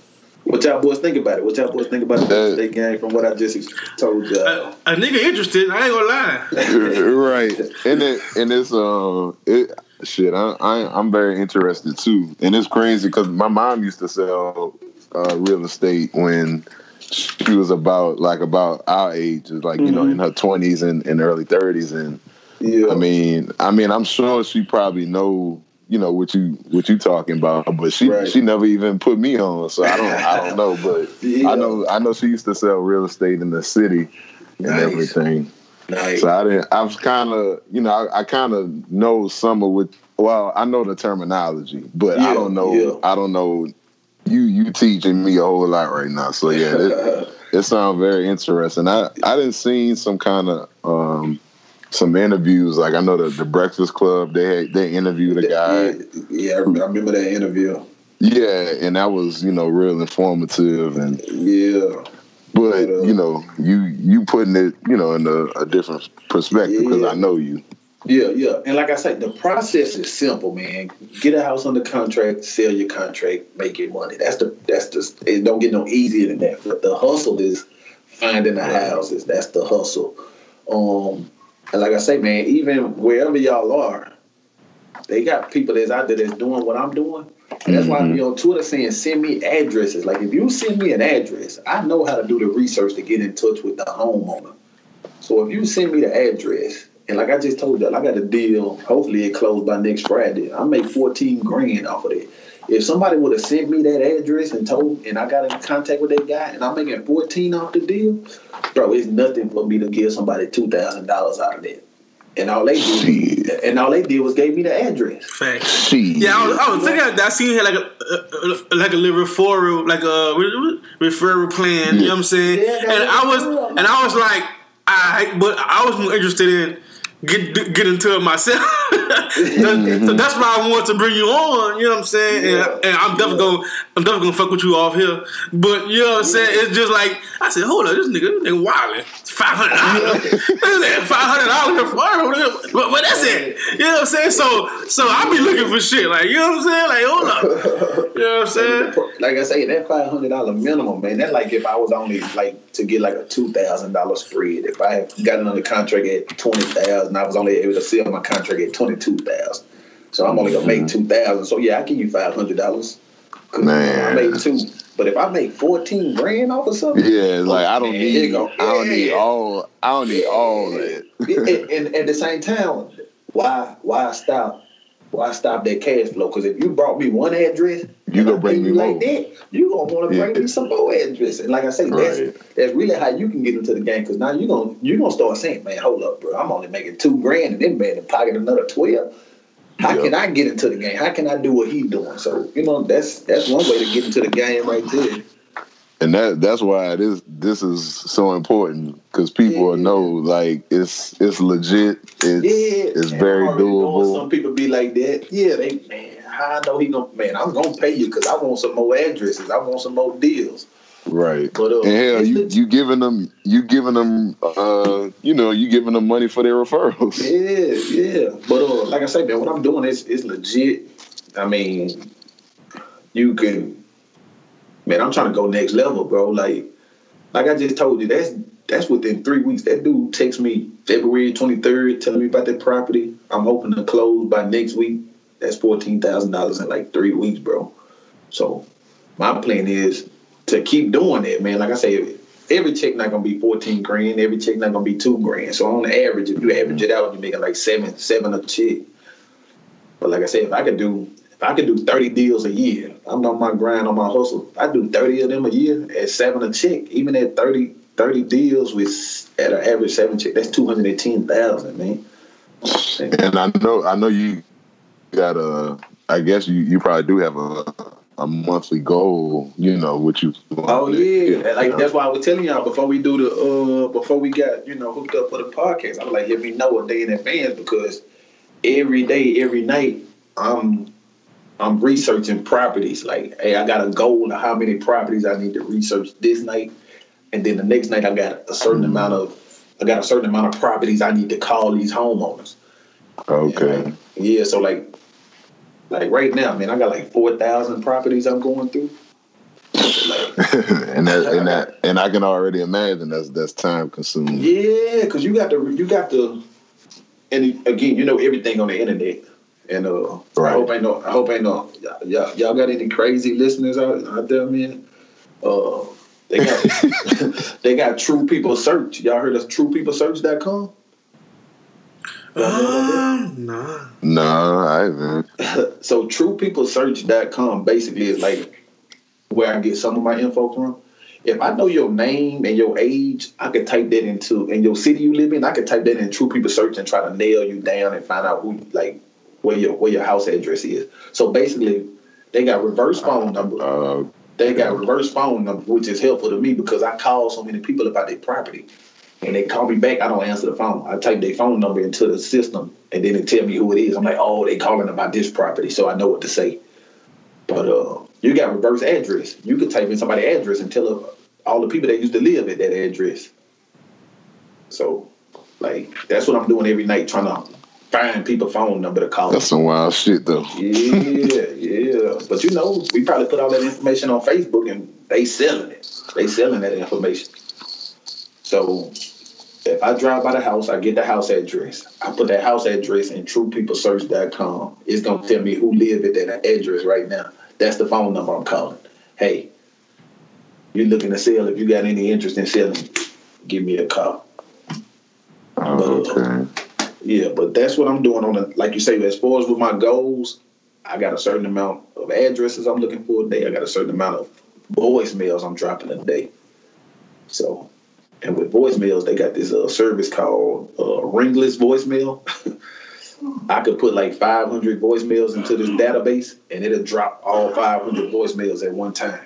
what y'all boys think about it? What y'all boys think about the Uh, real estate game from what I just told y'all? a nigga interested. I ain't gonna lie. right. And it and it's um it shit. I, I I'm very interested too, and it's crazy because my mom used to sell uh, real estate when she was about like about our age, like you know in her twenties and, and early thirties, and yeah, I mean I mean I'm sure she probably know you know what you what you talking about, but she Right. she never even put me on, so I don't I don't know, but Yeah. I know I know she used to sell real estate in the city and Nice. everything. nice. So I didn't. I was kind of, you know, I, I kind of know some of what. Well, I know the terminology, but I don't know. yeah. I don't know. You you teaching me a whole lot right now. So yeah, it, it sounds very interesting. I I didn't seen some kind of um some interviews. Like I know the the Breakfast Club. They had, they interviewed a guy. Yeah, I remember that interview. Yeah, and that was you know real informative and. Yeah, But uh, you know, you you putting it, you know, in a, a different perspective because Yeah. I know you. yeah, yeah. And like I said, the process is simple, man. Get a house under contract, sell your contract, make your money. That's the that's just it don't get no easier than that. But the hustle is finding the houses. That's the hustle. Um, and like I say, man, even wherever y'all are, they got people that's out there that's doing what I'm doing. And that's why I be mm-hmm. on Twitter saying, send me addresses. Like, if you send me an address, I know how to do the research to get in touch with the homeowner. So if you send me the address, and like I just told y'all, I got a deal. Hopefully, it closed by next Friday. I make 14 grand off of it. If somebody would have sent me that address and told, and I got in contact with that guy, and I'm making 14 off the deal, bro, it's nothing for me to give somebody two thousand dollars out of that. And all they did, Shit. and all they did was gave me the address. Facts. Shit. Yeah, I was, I was thinking that I seen here like a, a, a like a little referral, like a re- re- referral plan. You know what I'm saying? Yeah, and I was and I was like, I but I was more interested in get get into it myself. so that's why I want to bring you on. You know what I'm saying? Yeah. And, and I'm definitely gonna, I'm definitely gonna fuck with you off here. But you know what I'm saying? It's just like I said, hold on, this nigga, this nigga wildin'. Five hundred dollars. Five hundred dollars. for But, but that's it. You know what I'm saying? So, so I be looking for shit. Like you know what I'm saying? Like hold up. You know what I'm saying? like I say, that five hundred dollar minimum, man. That like if I was only like to get like a two thousand dollar spread. If I had gotten under contract at twenty thousand, I was only able to sell my contract at twenty two thousand. So I'm only gonna make mm-hmm. two thousand. So yeah, I give you five hundred dollars. Man. I made two. But if I make fourteen grand off of something, Yeah, like I don't Man, need, go. I don't need all, I don't need all that. and, and at the same time, why why stop? Why stop that cash flow? Because if you brought me one address, You gonna bring me you more. like that. You gonna want to bring Yeah. me some more address. And like I say, that's Right. that's really how you can get into the game. Because now you gonna you gonna start saying, man, hold up, bro, I'm only making two grand, and then man, in pocket another twelve. How Yeah. can I get into the game? How can I do what he doing? So you know that's that's one way to get into the game right there. And that that's why this this is so important because people Yeah. know like it's it's legit. It's Yeah, it's and very I already know doable. Some people be like that. Yeah, they man. I know he gonna man? I'm gonna pay you because I want some more addresses. I want some more deals. Right. But uh, And hell, you you giving them you giving them uh you know you giving them money for their referrals. Yeah, yeah. But uh, like I say, man, what I'm doing is is legit. I mean, you can, man. I'm trying to go next level, bro. Like, like I just told you, that's that's within three weeks. That dude texts me February 23rd, telling me about that property. I'm hoping to close by next week. That's fourteen thousand dollars in like three weeks, bro. So my plan is to keep doing that, man. Like I say, every check not gonna be fourteen grand. Every check not gonna be two grand. So on the average, if you average it out, you're making like seven, seven a check. But like I said, if I could do, I could do thirty deals a year, I'm on my grind, on my hustle. I do thirty of them a year at seven a check, even at 30, 30 deals with at an average seven check, that's two hundred and ten thousand, man. And I know I know you got a I guess you you probably do have a a monthly goal, you know, what you Oh yeah, like know. that's why I was telling y'all before we do the uh before we got you know hooked up for the podcast. I was like, let me know a day in advance because every day, every night, I'm I'm researching properties. Like, hey, I got a goal of how many properties I need to research this night, and then the next night I got a certain mm-hmm. amount of I got a certain amount of properties I need to call these homeowners. Okay. Like, yeah, so like like right now, man, I got like four thousand properties I'm going through. Like, and that and that and I can already imagine that's that's time consuming. Yeah, because you got to you got to, and again, you know everything on the internet. And uh, I hope ain't no, I hope ain't no, y'all, y'all got any crazy listeners out, out there, man? Uh, they got they got True People Search. Y'all heard of TruePeopleSearch.com? Um, nah. No, I haven't. so TruePeopleSearch.com basically is like where I get some of my info from. If I know your name and your age, I could type that into and your city you live in. I could type that in True People Search and try to nail you down and find out who like where your where your house address is. So basically, they got reverse phone number. Uh, They got reverse phone number, which is helpful to me because I call so many people about their property. and they call me back, I don't answer the phone. I type their phone number into the system, and then it tell me who it is. I'm like, oh, they calling about this property, so I know what to say. But uh, you got reverse address. You can type in somebody's address and tell them all the people that used to live at that address. So, like, that's what I'm doing every night, trying to find people phone number to call. that's some wild shit though. Yeah, yeah. But you know, we probably put all that information on Facebook and they selling it. They selling that information. So if I drive by the house, I get the house address. I put that house address in truepeoplesearch.com. It's gonna tell me who live at that address right now. That's the phone number I'm calling. Hey, you're looking to sell. If you got any interest in selling, give me a call. Oh, okay. Yeah, but that's what I'm doing on the like you say, as far as with my goals, I got a certain amount of addresses I'm looking for a day. I got a certain amount of voicemails I'm dropping a day. So and with voicemails, they got this uh, service called uh, Ringless voicemail. I could put like 500 voicemails into this database, and it'll drop all 500 voicemails at one time.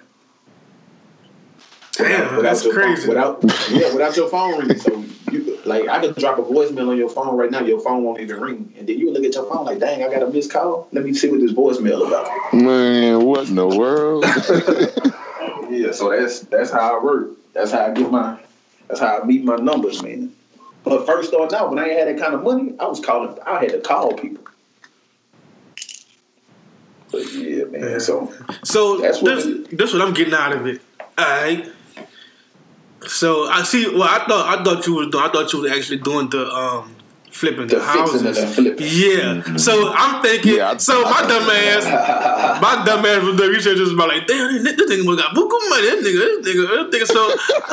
Damn, Without that's your crazy. Phone, without yeah, without your phone ringing. So you, like I can drop a voicemail on your phone right now. Your phone won't even ring, and then you look at your phone like, "Dang, I got a missed call. Let me see what this voicemail about." Man, what in the world? Yeah, so that's that's how I work. That's how I get my. That's how I meet my numbers, man. But first starting out, when I ain't had that kind of money, I was calling. I had to call people. But yeah, man. So So That's what this, it this what I'm getting out of it. Alright. So I see. Well, I thought I thought you doing. I thought you was actually doing the um flipping the, The houses. the. Yeah. Mm-hmm. So I'm thinking. Yeah, I- so my dumb ass, my dumb ass was doing research. About like, damn, this, this nigga got buku money. This nigga, this nigga, this nigga. So,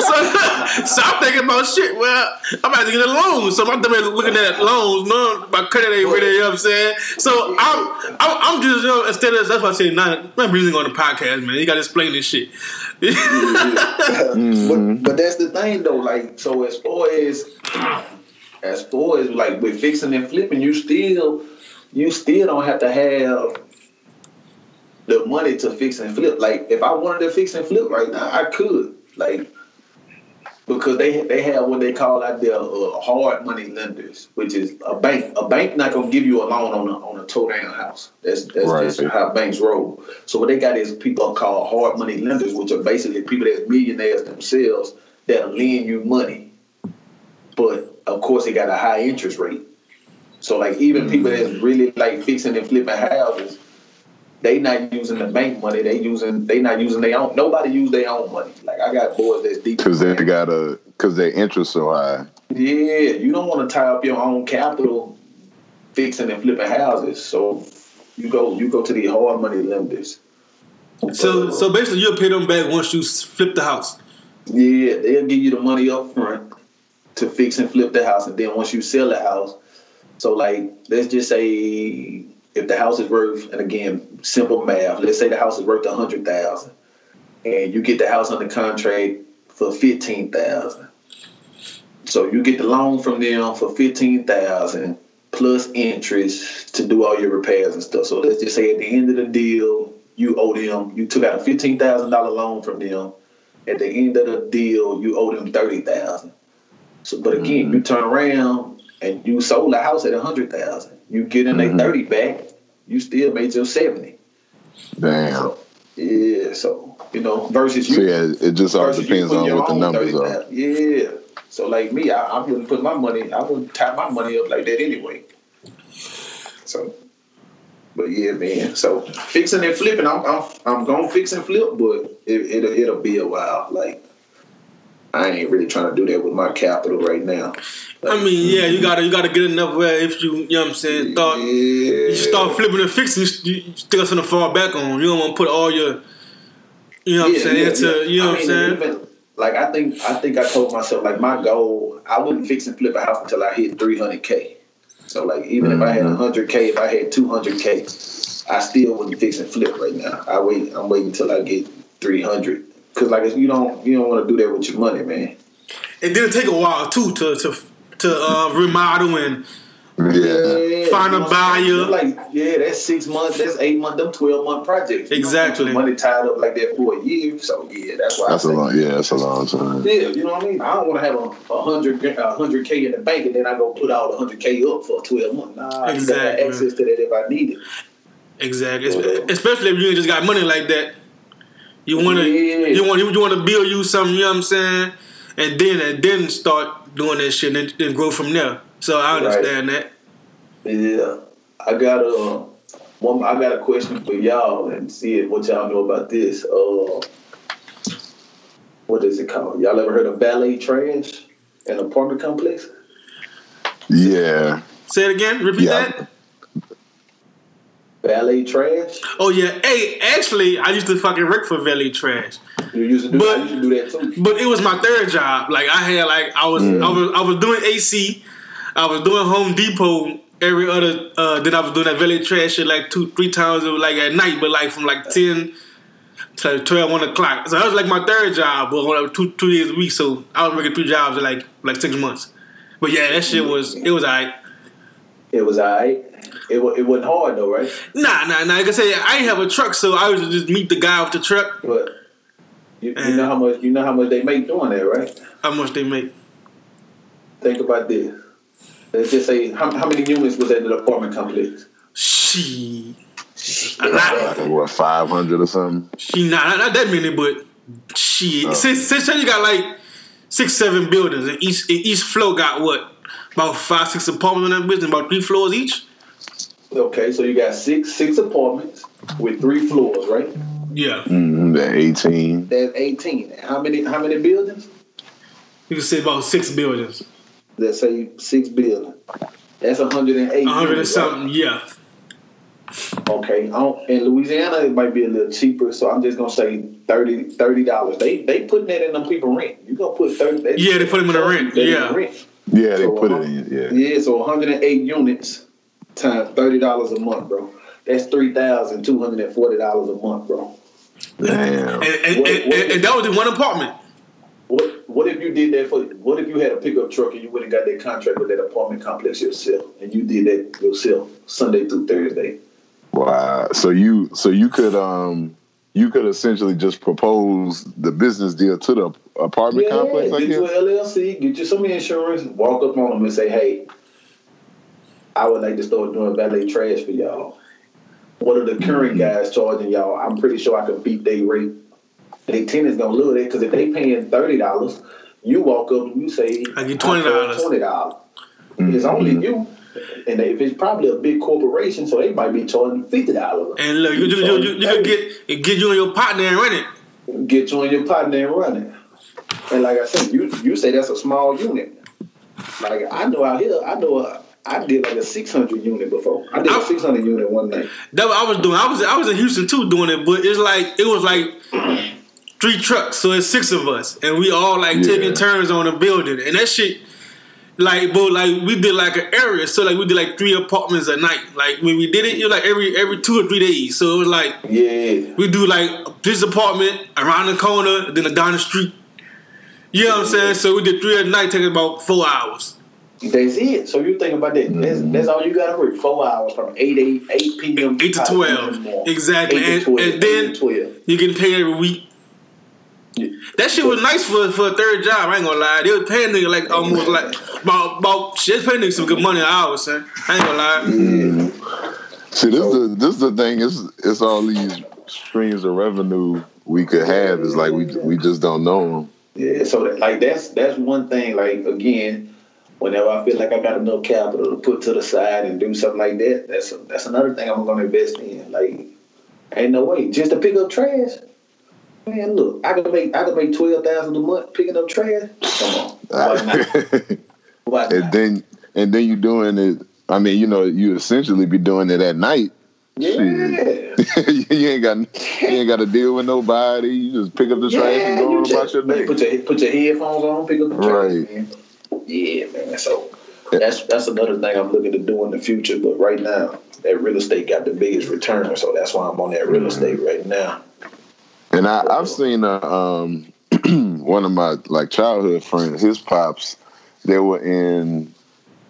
so, so I'm thinking about shit. Well, I'm about to get a loan. So my dumb ass looking at loans. No, my credit ain't really. You know what I'm saying? So I'm, I'm, I'm just you know, instead of that's why I say not. I'm breathing on the podcast, man. You got to explain this shit. but but that's the thing though. Like so, as far as as far as like with fixing and flipping, you still you still don't have to have the money to fix and flip. Like if I wanted to fix and flip right now, I could. Like because they they have what they call out there uh, hard money lenders, which is a bank. A bank not gonna give you a loan on a on a toe down house. That's that's Right. just how banks roll. So what they got is people called hard money lenders, which are basically people that's millionaires themselves that'll lend you money, but of course they got a high interest rate. So like even mm-hmm. people that's really like fixing and flipping houses, they not using the bank money. They using they not using their own. Nobody use their own money. Like I got boys that's deep. Because they got a because their interest so high. Yeah, you don't want to tie up your own capital fixing and flipping houses. So you go you go to the hard money lenders. So, so basically, you'll pay them back once you flip the house. Yeah, they'll give you the money up front to fix and flip the house, and then once you sell the house, so like let's just say if the house is worth, and again, simple math, let's say the house is worth hundred thousand, and you get the house under contract for fifteen thousand. So you get the loan from them for fifteen thousand plus interest to do all your repairs and stuff. So let's just say at the end of the deal, you owe them, you took out a fifteen thousand dollar loan from them at the end of the deal, you owe them thirty thousand. So, but again, you turn around and you sold the house at a hundred thousand. You get in Mhm. a thirty back, you still made your seventy. Damn. So, yeah, so you know, versus you. So yeah, it just all depends on what the numbers are. Yeah. So like me, I, I wouldn't put my money. I wouldn't tie my money up like that anyway. So, but yeah, man. So fixing and flipping, I'm I'm, I'm gonna fix and flip, but it, it'll it'll be a while. Like I ain't really trying to do that with my capital right now. I mean, yeah, you gotta you gotta get enough where if you you know what I'm saying, start yeah. you start flipping and fixing, you, you something to fall back on. You don't want to put all your you know what I'm saying into you know I what I'm saying. even- like I think I think I told myself like my goal I wouldn't fix and flip a house until I hit 300k. So like even if I had Mhm. 100k, if I had 200k, I still wouldn't fix and flip right now. I wait. I'm waiting until I get 300. Cause like if you don't you don't want to do that with your money, man. It did take a while too to to to uh, remodel and Yeah. Find a you know what I'm saying? buyer. Like yeah, that's six months. That's eight months. Them 12 month projects. You Exactly. your money tied up like that for a year. So yeah, that's why That's I a say, long yeah, that's a long time. Yeah, you know what I mean. I don't want to have a, a hundred a hundred k in the bank and then I go put all the hundred k up for twelve months. Nah, I need to Exactly. access to that if I need it. exactly, Espe- especially if you just got money like that. You wanna Yeah. you want you want to build you something. You know what I'm saying, and then and then start doing that shit and then grow from there. So I Right. understand that. Yeah, I got a one. I got a question for y'all and see it, what y'all know about this. Uh, what is it called? Y'all ever heard of valet trash in an apartment complex? Yeah. Say it again. Repeat Yeah. that. Valet trash. Oh yeah. Hey, actually, I used to fucking work for Valet Trash, You used to do. But- I used to do that too. but it was my third job. Like I had like I was I was I was doing AC, I was doing Home Depot every other. uh Then I was doing that Valet Trash shit like two three times. It was like at night, but like from like ten. To 12, 1 o'clock. So that was like my third job, but like, two two days a week. So I was working two jobs in like like six months. But yeah, that shit was it was alright. It was alright. It wa- it wasn't hard though, right? Nah, nah, nah. Like I say, I ain't have a truck, so I would just meet the guy off the truck. But you, you know how much you know how much they make doing that, right? How much they make? think about this. Let's just say how, how many units was in the apartment complex? She, not, Like, what five hundred or something? she not not that many, but she. Oh. Since since you got like six seven buildings, and each and each floor got what about five six apartments in that business, about three floors each. Okay, so you got six six apartments with three floors, right? Yeah, Mm-hmm, the eighteen. That's eighteen. How many how many buildings? you can say about six buildings, Let's say six buildings. That's hundred and eight. a hundred and something. Yeah, Okay, in Louisiana it might be a little cheaper, so I'm just gonna say 30 dollars. They they putting that in them people rent. You gonna put thirty? They, Yeah, they put 'em in the rent, yeah. rent. Yeah, they So, put uh, it in. Yeah. Yeah, so 108 units times thirty dollars a month, bro. That's three thousand two hundred and forty dollars a month, bro. Damn. and and, What- and, what- and, and that was in one apartment. What what if you did that for? What if you had a pickup truck and you went and got that contract with that apartment complex yourself, and you did that yourself Sunday through Thursday? Wow. So you so you could um you could essentially just propose the business deal to the apartment Yeah, complex, I get you an LLC, get you some insurance, walk up on them and say, "Hey, I would like to start doing valet trash for y'all." What are the current guys charging y'all? I'm pretty sure I could beat their rate. They tenants gonna love it because if they paying thirty dollars, you walk up and you say, I get $20. Twenty dollars. Mm-hmm. It's only you. And if it's probably a big corporation, so they might be charging fifty dollars. And look, you you, you, you, you could get get you and your partner and run it. get you and your partner and run it. And like I said, you you say that's a small unit. Like I know out here, I know uh, I did like a six hundred unit before. I did a I- six hundred unit one night. That's what I was doing. I was I was in Houston too doing it, but it's like it was like three trucks, so it's six of us, and we all like Yeah. taking turns on the building, and that shit. Like, but like we did like an area, so like we did like three apartments a night. Like when we did it, it was like every every two or three days. So it was like Yeah, we do like this apartment around the corner, then down the street. You know what I'm saying? So we did three at night, taking about four hours. That's it. So you think about that. That's, mm-hmm. that's all you got to work. Four hours from eight eight eight p.m. Eight to 12. in the morning. Exactly. Eight to And- 12, and eight then- to 12. You getting paid every week. Yeah. That shit was nice for for a third job. I ain't gonna lie. They was paying nigga like almost like about about shit. Paying nigga some good money an hour, son. I ain't gonna lie. Mm-hmm. See, this is the, this is the thing. It's it's all these streams of revenue we could have. Is like we we just don't know them. Yeah, so that, like that's that's one thing. Like again, whenever I feel like I got enough capital to put to the side and do something like that, that's that's another thing I'm gonna invest in. Like, ain't no way just to pick up trash. Man, look, I could make I could make twelve thousand a month picking up trash. Come on, why not? Why and then and then you doing it. I mean, you know, you essentially be doing it at night. Yeah, you ain't got you ain't got to deal with nobody. You just pick up the trash and go on about your day. Put your put your headphones on, pick up the trash. Right. Man. Yeah, man. So that's that's another thing I'm looking to do in the future. But right now, that real estate got the biggest return, so that's why I'm on that real Mm-hmm. estate right now. And I, I've seen uh, um, one of my like childhood friends, his pops. They were in.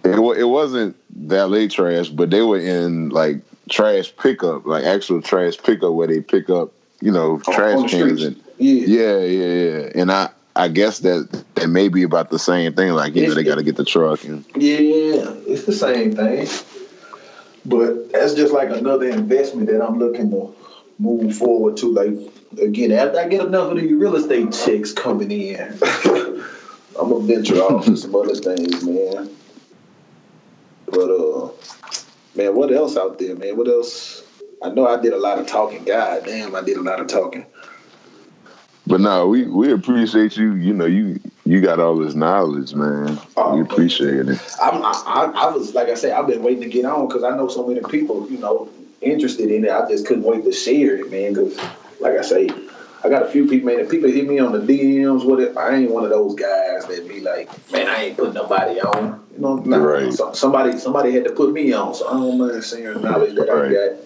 It, it wasn't valet trash, but they were in like trash pickup, like actual trash pickup, where they pick up, you know, trash cans and Yeah. yeah, yeah, yeah. And I, I guess that that may be about the same thing. Like you know, they got to get the truck and Yeah, it's the same thing. But that's just like another investment that I'm looking to move forward to. Like again, after I get enough of these real estate checks coming in, I'm gonna venture off to some other things, man. But uh, man, what else out there, man? What else? I know I did a lot of talking. God damn, I did a lot of talking. But no, we we appreciate you. You know, you you got all this knowledge, man. Oh, we appreciate it. I'm, I, I, I was like I said, I've been waiting to get on because I know so many people, you know, interested in it. I just couldn't wait to share it, man. Because, like I say, I got a few people, man. If people hit me on the DMs, with it, I ain't one of those guys that be like, man, I ain't putting nobody on. You know, nah, Right. so, somebody somebody had to put me on, so I don't mind sharing knowledge that Right. I got.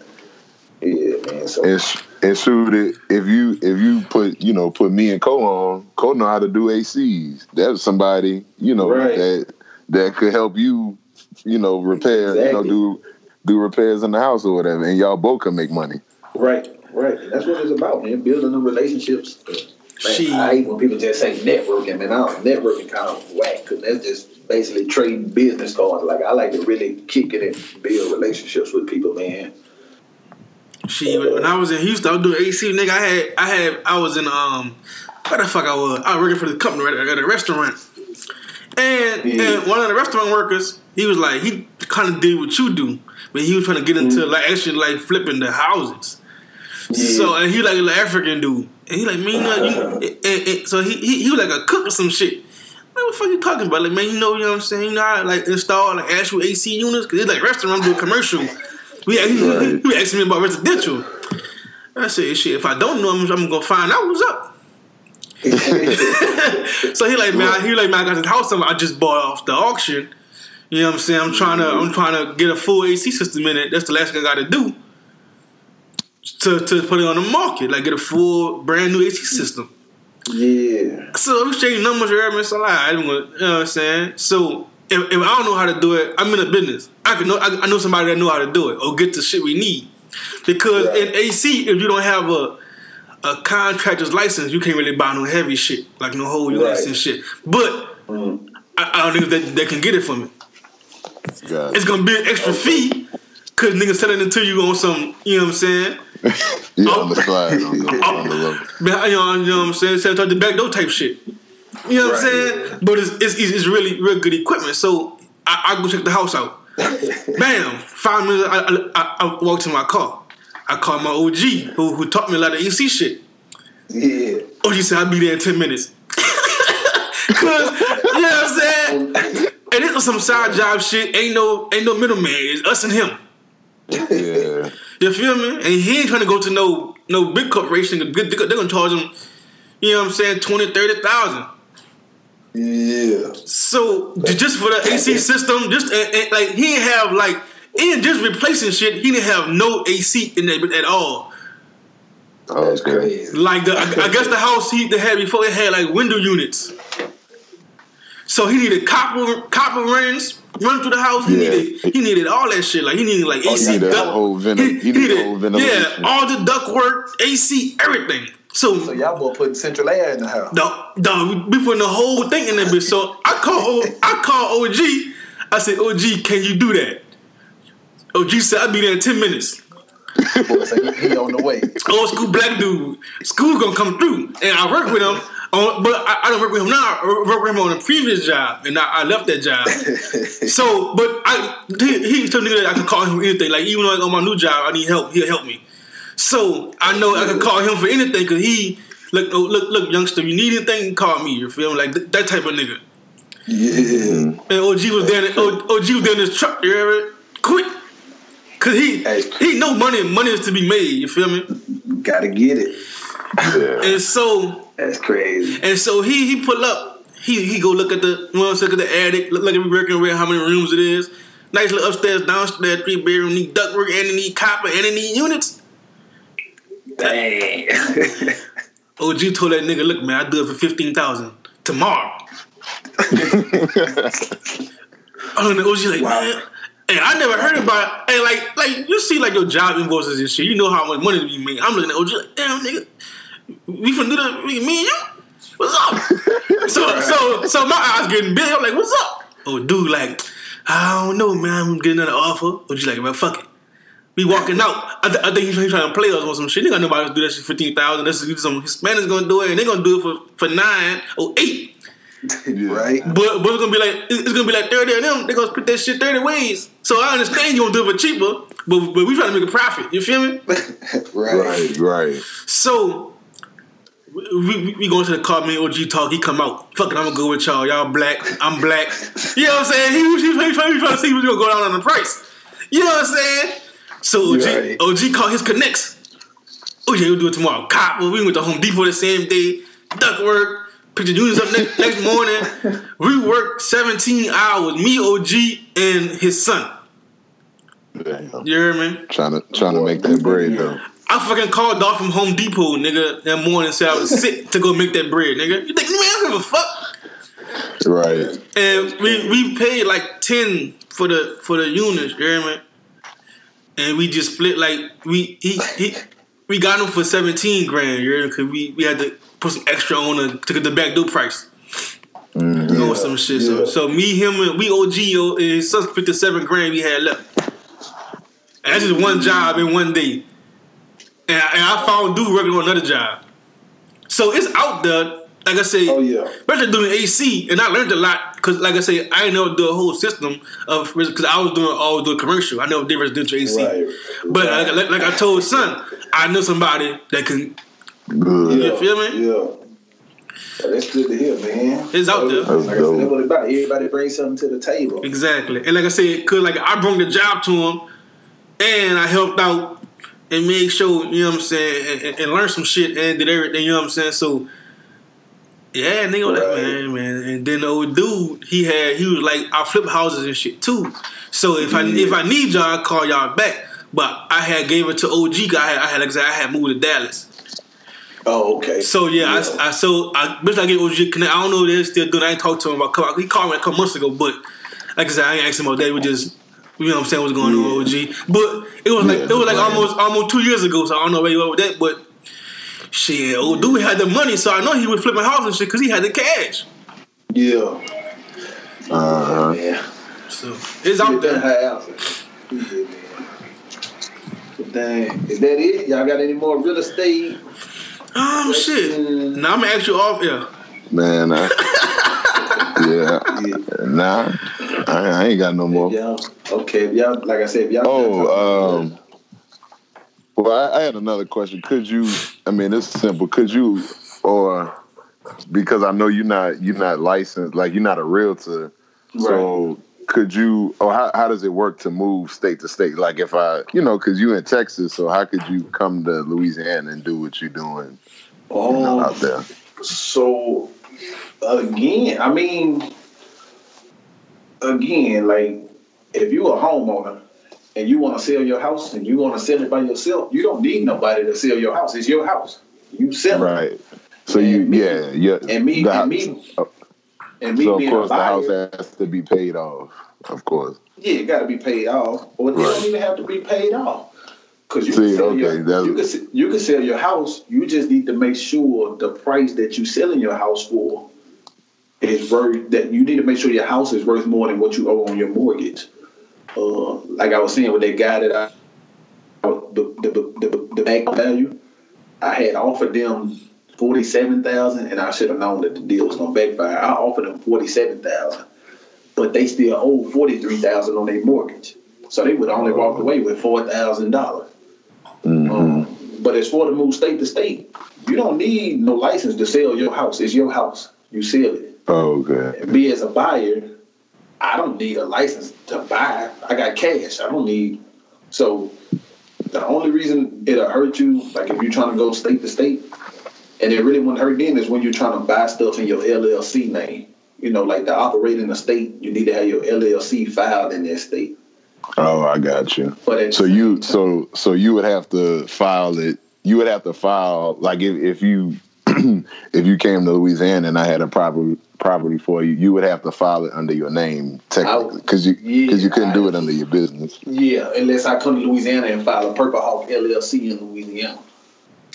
Yeah, man. So sh- and shoot it if you if you put you know put me and Cole on, Cole know how to do ACs. That's somebody you know Right. that that could help you you know repair you know do do repairs in the house or whatever, and y'all both can make money. right, right. That's what it's about, man. Building the relationships. Man, She- I hate when people just say networking, man. I don't, networking kind of whack because that's just basically trading business cards. Like I like to really kick it and build relationships with people, man. She when I was in Houston, I was doing AC nigga. I had I had I was in um where the fuck I was? I was working for the company right at a restaurant. And Yeah. and one of the restaurant workers, he was like he kind of did what you do, but he was trying to get into like actually like flipping the houses. So and he like an African dude, and he like man, you know, you, and, and, so he, he he was like a cook or some shit. Man, what the fuck you talking about? Like man, you know, you know what I'm saying? You know, how I like install like actual AC units because it's like restaurant do commercial. We he, he, Right. he asking me about residential. I said, shit, if I don't know, I'm, I'm gonna find out what's up. So he like, man, he like, man, I got this house I just bought off the auction. You know what I'm saying? I'm trying to, mm-hmm. I'm trying to get a full AC system in it. That's the last thing I got to do to to put it on the market, like get a full brand new AC system. Yeah. So I'm exchanging numbers with everyone. So like, I didn't want, you know what I'm saying? So if, if I don't know how to do it, I'm in a business. I can know, I, I know somebody that know how to do it or get the shit we need. Because Right. in AC, if you don't have a a contractor's license, you can't really buy no heavy shit like no whole units Right. and shit. But Mm. I, I don't think that they can get it for me. God. It's gonna be an extra fee because niggas selling it to you on some, you know what I'm saying? Yeah, on the slide, on the, on the level. Behind, you know, you know what I'm saying? Selling to the back door type shit. You know what I'm Right. saying? But it's, it's it's really real good equipment. So I, I go check the house out. Bam! Five minutes. I, I, I walk to my car. I call my OG who who taught me a lot of AC shit. Yeah. OG said I'll be there in ten minutes. Cause you know what I'm saying? And it was some side job shit. Ain't no ain't no middleman. It's us and him. Yeah. You feel me? And he ain't trying to go to no no big corporation. They're gonna charge him, you know what I'm saying, 20, 30,000. Yeah. So just for the AC system, just and, and, like he didn't have like in just replacing shit, he didn't have no AC in there at all. Oh, That's crazy. Like the I, I guess the house he had before it had like window units. So he needed copper copper rings run through the house. He Yeah. needed he needed all that shit. Like he needed like Oh, AC he needed duct. whole venom- he needed a whole yeah, all the duct work, AC, everything. So So y'all boy putting central air in the house. No, no, we putting the whole thing in there, bitch. So I call, I call OG. I said, OG, can you do that? OG said, I'll be there in ten minutes. Boy, so he, he on the way. Old school black dude, school gonna come through, and I work with him. On, but I, I don't work with him now. I work with him on a previous job, and I, I left that job. so, but I he, he told me that I could call him anything. Like even though I'm on my new job, I need help. He'll help me. So I know I could call him for anything because he look oh, look look youngster. You need anything? Call me. You feel me? Like th- that type of nigga. Yeah. And OG was there. In, OG was there in his truck. You hear me? Quick, cause he Hey. he know money money is to be made. You feel me? Gotta get it. Yeah. And so That's crazy. and so he he pull up. He he go look at the you know, look at the attic. Look like we working around how many rooms it is. Nice little upstairs, downstairs, three bedroom. Need ductwork and need copper and need units. Dang. OG told that nigga, look man, I do it for fifteen thousand tomorrow. Oh, and OG like, Wow. man. Hey, I never heard about Hey, like like you see like your job invoices and shit. You know how much money you make. I'm looking at OG like, damn nigga, we finna do that, me me and you. What's up? so so so my eyes getting big. I'm like, what's up? Oh, dude, like, I don't know, man. I'm getting an offer. OG like, man, fuck it. We walking out. I, th- I think he's he's trying to play us on some shit. They got nobody to do that shit for fifteen thousand. That's some Hispanics gonna do it, and they're gonna do it for, for nine or eight. right? But but it's gonna be like it's gonna be like thirty of them. They gonna split that shit thirty ways. So I understand you gonna do it for cheaper, but but we trying to make a profit. You feel me? right. Right, right. So we, we, we going to the car, me and OG talk. He come out. Fuck it, I'm gonna go with y'all. Y'all black, I'm black. You know what I'm saying? He was he, was- he, was trying, he was trying to see who's gonna go down on the price. You know what I'm saying? So OG, Right. OG called his connects. Oh yeah, we'll do it tomorrow. Cop, well, we went to Home Depot the same day. Duct work. Picked the units up next, next morning. We worked 17 hours. Me, OG, and his son. Damn. You hear me? Trying to trying to make that bread though. I fucking called off from Home Depot, nigga, that morning and said I was sick to go make that bread, nigga. You think, man, I don't give a fuck? Right. And we we paid like ten for the for the units, you hear me? And we just split like we he he we got him for seventeen grand, you hear? Cause we we had to put some extra on to get the back door price. Mhm. Or some shit. So, yeah. so me, him, and we OG his son fifty seven grand we had left. And that's just one job in one day. And I, and I found dude working on another job. So it's out there. Like I say, Oh yeah. especially doing AC, and I learned a lot because, like I say, I didn't know do a whole system of because I was doing all the commercial. I know the difference residential AC, Right. but uh, Right. like, like, like I told son, I know somebody that can. Good. You feel me? Yeah. Yeah, That's good to hear, man. It's out there. Like I said, That's dope. what about. Everybody brings something to the table. Exactly, and like I said, cause like I brought the job to him, and I helped out and made sure you know what I'm saying, and, and, and learned some shit and did everything. You know what I'm saying? So. Yeah, nigga, like Right. man, man, and then the old dude, he had, he was like, I flip houses and shit too. So if I if I need y'all, I call y'all back. But I had gave it to OG. I had, I had, like I said, I had moved to Dallas. Oh, okay. So yeah, I, I so I bitch I get OG connect. I don't know if they're still good. I ain't talked to him about. He called me a couple months ago, but like I said, I ain't asked him about that. We just you know what I'm saying what's going on, OG. But it was like Yeah, it was like man. almost almost two years ago. So I don't know where you are with that, but. Shit, old dude had the money, so I know he was flipping houses and shit because he had the cash. Yeah. Uh-huh. Yeah. So it's out that there. house. Yeah, Dang. Is that it? Y'all got any more real estate? Um, shit. Now I'm gonna ask you off here. Man, I, yeah, Yeah. nah, I, I ain't got no more. Y'all, okay, if y'all, like I said, if y'all. Oh, um, well, I, I had another question. Could you? I mean, it's simple. Could you, or because I know you're not you're not licensed, like you're not a realtor, so could you? Or how how does it work to move state to state? Like if I, you know, because you in Texas, so how could you come to Louisiana and do what you're doing you know, Oh, out there? So again, I mean, again, like if you're a homeowner and you want to sell your house and you want to sell it by yourself, you don't need nobody to sell your house. It's your house. You sell it. Right. So you, me- yeah, yeah. And me, the and me, oh, and me so of being course a the house has to be paid off. Of course. yeah, it got to be paid off, or it Right. don't even have to be paid off. Cause you See, can sell okay, your, you can you can sell your house. You just need to make sure the price that you're selling your house for is worth that you need to make sure your house is worth more than what you owe on your mortgage. Uh, like I was saying with that guy that I the the the, the, the bank value, I had offered them forty seven thousand, and I should have known that the deal was gonna backfire. I offered them forty seven thousand, but they still owe forty three thousand on their mortgage, so they would only walk away with four thousand dollars. Mhm. Um, but as for to move state to state, you don't need no license to sell your house. It's your house. You sell it. Oh. And me as a buyer, I don't need a license to buy. I got cash. I don't need. So the only reason it'll hurt you, like if you're trying to go state to state, and it really wouldn't hurt then is when you're trying to buy stuff in your LLC name. You know, like to operate in a state, you need to have your LLC filed in that state. Oh, I got you. But So you, time- so so you would have to file it. You would have to file like if, if you if you came to Louisiana and I had a property property for you, you would have to file it under your name technically because you because you couldn't do it under your business. Yeah, unless I come to Louisiana and file a Purple Hawk LLC in Louisiana.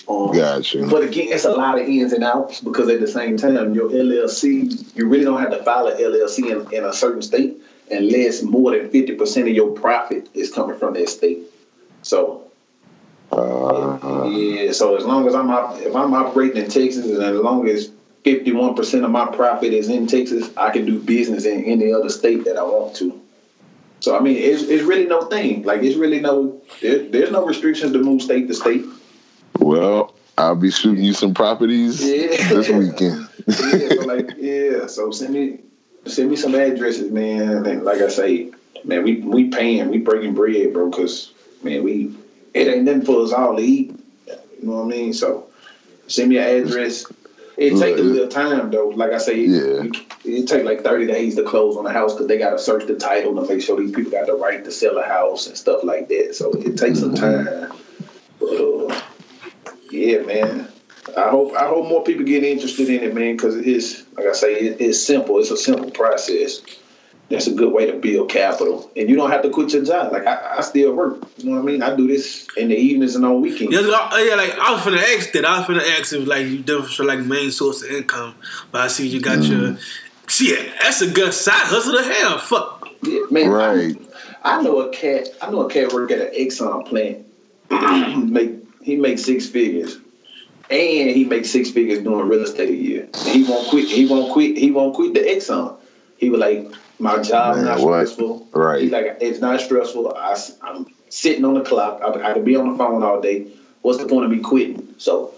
Um, Got you. But again, it's a lot of ins and outs because at the same time, your LLC, you really don't have to file an LLC in, in a certain state unless more than 50% of your profit is coming from that state. So, Uh, yeah, so as long as I'm op- if I'm operating in Texas and as long as 51% of my profit is in Texas, I can do business in any other state that I want to. So I mean, it's, it's really no thing. Like it's really no there, there's no restrictions to move state to state. well, I'll be shooting you some properties Yeah. this weekend. yeah, so like yeah, so send me send me some addresses, man. And like I say, man, we we paying, we breaking bread, bro. Cause man, we it ain't nothing for us all to eat. You know what I mean? So send me an address. It take a little time though. Like I say, Yeah. it, it take like thirty days to close on the house because they got to search the title to make sure these people got the right to sell a house and stuff like that. So it takes some time. But uh, yeah, man. I hope I hope more people get interested in it, man, because it's like I say, it, it's simple. It's a simple process. That's a good way to build capital, and you don't have to quit your job. Like I, I still work. You know what I mean? I do this in the evenings and on weekends. Yeah, yeah, like I was finna ask that. I was finna ask if like you do for like main source of income, but I see you got mm. your. See, that's a good side hustle to have. Fuck. Yeah, man, Right. I, I know a cat. I know a cat work at an Exxon plant. make he makes six figures, and he makes six figures doing real estate a year. He won't quit. He won't quit. He won't quit the Exxon. He was like, my job Man, not what? stressful. Right. He's like, it's not stressful. I, am sitting on the clock. I, I can be on the phone all day. What's the point of me quitting? So,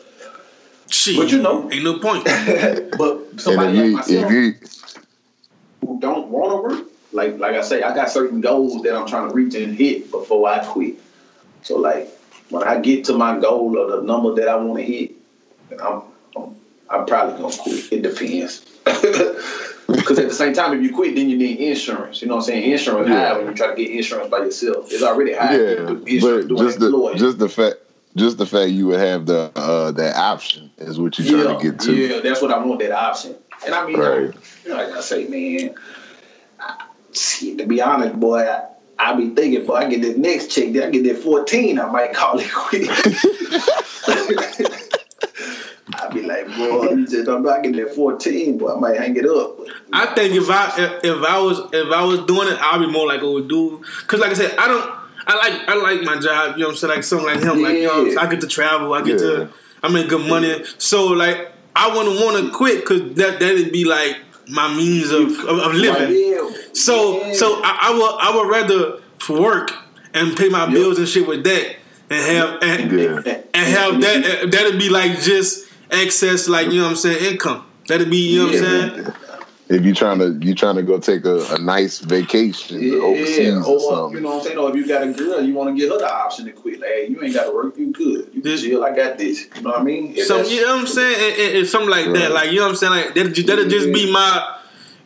Shit. But you know. ain't no point. but somebody if you, like myself if you, who don't want to work, like like I say, I got certain goals that I'm trying to reach and hit before I quit. So like when I get to my goal or the number that I want to hit, I'm, I'm I'm probably gonna quit. It depends. Because at the same time, if you quit, then you need insurance. You know what I'm saying? Insurance Yeah. high when you try to get insurance by yourself. It's already high. yeah, to do insurance but just the employee. just the fact just the fact you would have the uh that option is what you're trying to get to. Yeah, that's what I want, that option. And I mean, Right. you know, like I say, man, I, to be honest, boy, I, I be thinking, boy, I get this next check, then I get that 14, I might call it quit. I be like, boy, you just don't know, I that 14, but I might hang it up. I think if I if, if I was if I was doing it, I'd be more like old dude. Cause like I said, I don't. I like I like my job. You know what I'm saying? Like something like him. Like you know, I'm? I get to travel. I get Yeah. to. I make good money. So like I wouldn't want to quit because that that'd be like my means of of, of living. So yeah. so I, I would I would rather work and pay my bills and shit with that and have and, Yeah. and have that that'd be like just excess like you know what I'm saying income. That'd be you know what I'm Yeah. saying. If you're trying to you trying to go take a, a nice vacation Yeah, overseas or or something. you know what I'm saying. Or if you got a girl, you want to give her the option to quit. Like, hey, you ain't got to work. You good. You This- chill. I got this. You know what I mean? If So you know what I'm saying, and, and, and something like that, like you know what I'm saying, like that that'll just be my,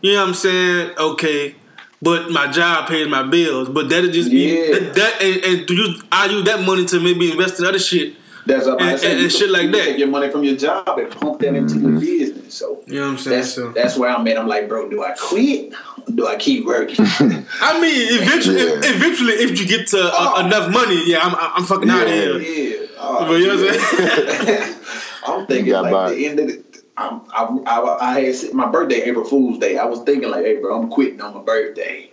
you know what I'm saying, okay, but my job pays my bills, but that'll just be Yeah. that, that and, and do you I use that money to maybe invest in other shit, That's what I'm And- saying. and- and shit like you that. Take your money from your job and pump that into your business. So you know what I'm saying. that's so that's where I'm at. I'm like, bro, do I quit? Do I keep working? I mean, eventually, Yeah. eventually, if you get to uh, Oh. enough money, yeah, I'm I'm fucking out of here. yeah. Oh, But you know what I'm saying? I'm thinking You like by- the end of the. I'm, I, I, I had set my birthday April Fool's Day. I was thinking like, hey, bro, I'm quitting on my birthday.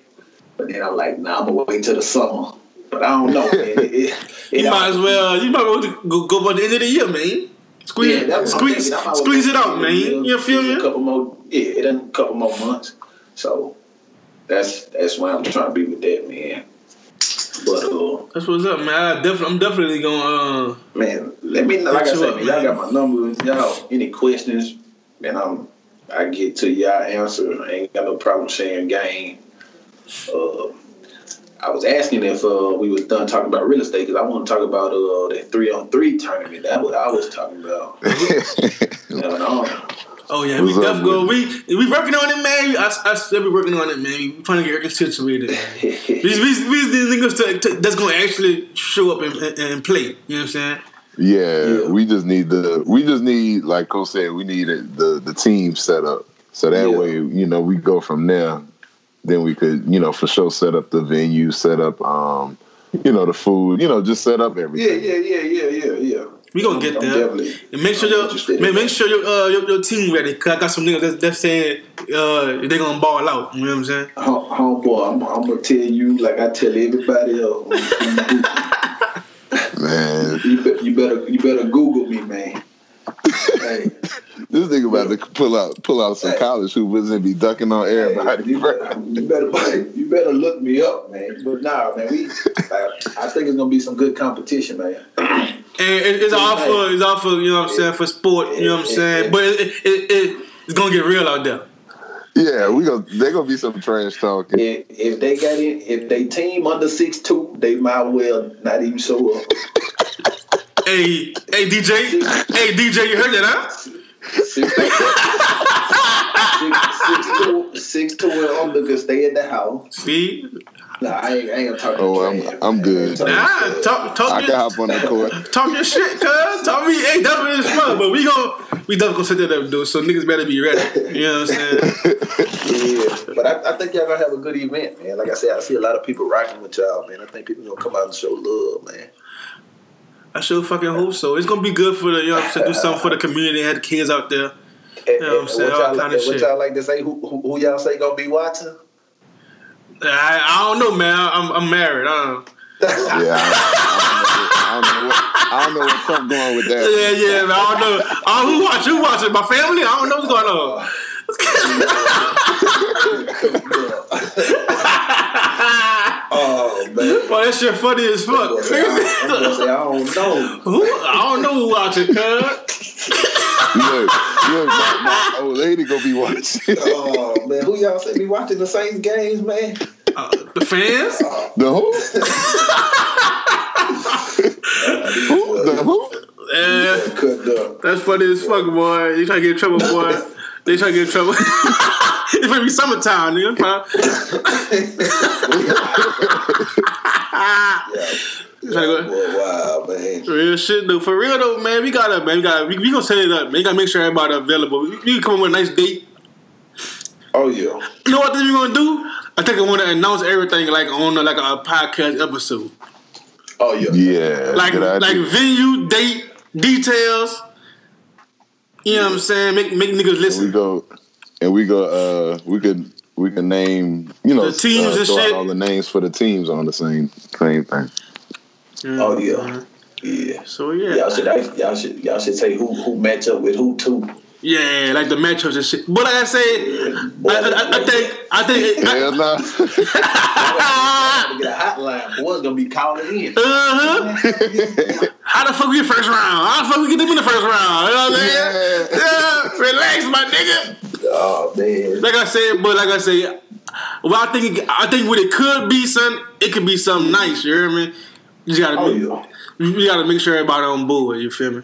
But then I'm like, nah, I'm gonna wait till the summer. But I don't know, man. It, it, it You might as well, you might well go, go by the end of the year, man. Squeeze, Yeah, squeeze, thinking. I might as well squeeze it out, man. the end of the You feel year, A me? couple more, yeah, it done a couple more months. So that's that's why I'm trying to be with that man. But uh, That's what's up, man. I definitely, I'm definitely gonna. Uh, man, let me know. Like I said, up, man, y'all got my number. Y'all any questions? Man, I'm I get to y'all answer. I ain't got no problem sharing game. Uh, I was asking if uh, we was done talking about real estate because I want to talk about uh, that three on three tournament. That's what I was talking about. Going on. oh yeah, we What's up definitely we we working on it, man. I, I still be working on it, man. We trying to get everything situated. Man. we, we, we these niggas to, to, that's gonna actually show up and, and, and play. You know what I'm saying? Yeah, Yeah. we just need the we just need like Coach said, we need the the team set up. So that Yeah. way, you know, we go from there. Then we could, you know, for sure set up the venue, set up um, you know, the food, you know, just set up everything. yeah, yeah, yeah, yeah, yeah. Yeah. We gonna get there. And make sure your interested in make, make sure your, uh, your your team ready. Cause I got some niggas that's, that's saying uh, they gonna ball out. You know what I'm saying? Home- Homeboy, I'm, I'm gonna tell you like I tell everybody else. Man, you, be, you better you better Google me, man. Hey, this nigga about to pull out pull out some Hey. college hoopers and be ducking on everybody. you, better, you better you better look me up, man. But nah, man, we I think it's gonna be some good competition, man. And it's all for it's all for you know what I'm saying for sport. You know what I'm saying? But it, it, it it's gonna get real out there. Yeah, we gonna they gonna be some trash talking. If, if they got it, if they team under six two, they might well not even show up. Hey, hey DJ, hey DJ, you heard that, huh? Six, six, six, two, six two and under can stay at the house. See, Nah, I ain't, I ain't gonna talk. Oh, I'm- Trav, I'm good. Nah, talking talk, talk, I your, can hop on the court. talk your shit, cuz. Talk me, hey, definitely is fun, but we gon' we definitely gonna set that up, dude. So niggas better be ready. You know what I'm saying? Yeah, but I, I think y'all gonna have a good event, man. Like I said, I see a lot of people rocking with y'all, man. I think people gonna come out and show love, man. I sure fucking hope so. It's gonna be good for the, you know what I'm saying, do something for the community, have the kids out there. And, Yeah, I'm and saying what, all y'all, kind like, of what y'all like to say? Who, who, who y'all say gonna be watching? I, I don't know, man. I'm, I'm married. I don't know. Yeah, I, I, don't know what, I don't know what Trump going with that. Yeah, yeah, man. I don't know. I don't know who watch. Who watching? My family? I don't know what's going on. Man. Boy, that shit funny as fuck. I'm say, I, I'm say, I don't know. Who? I don't know who watching, cuz. Look, look, my, my old lady gonna be watching. Oh man, who y'all say be watching the Saints games, man? Uh, the fans? The who? who? The who? Yeah, that's funny as fuck, boy. You trying to get in trouble, boy. They trying to get in trouble. it's gonna be summertime, nigga. Yeah, Trying to go- boy, wow, man. Real shit, though. For real, though, man. We gotta, man. We gotta. We, we gonna set it up. Man. We gotta make sure everybody available. We, we come up with a nice date. Oh yeah. You know what we're gonna do? I think I want to announce everything like on a, like a podcast episode, Oh yeah. Yeah, like like venue, date, details. You know what I'm saying? Make make niggas we listen. go and we go. Uh, we could we can name you know The teams uh, and shit. all the names for the teams on the same same thing. Oh yeah. Yeah. So yeah, Y'all should y'all should y'all should say who who match up with who too. Yeah, like the matchups and shit. But like I said, I, I, I think I think. I, Hell no. to get a hotline. Boys gonna be calling in. uh huh. How the fuck we get first round? How the fuck we get them in the first round? You know what I'm saying? Yeah, relax, my nigga. Oh man. Like I said, but like I said, well, I think I think what it could be, son, it could be something nice. You hear me? You just gotta Oh make, yeah. you gotta make sure everybody on board. You feel me?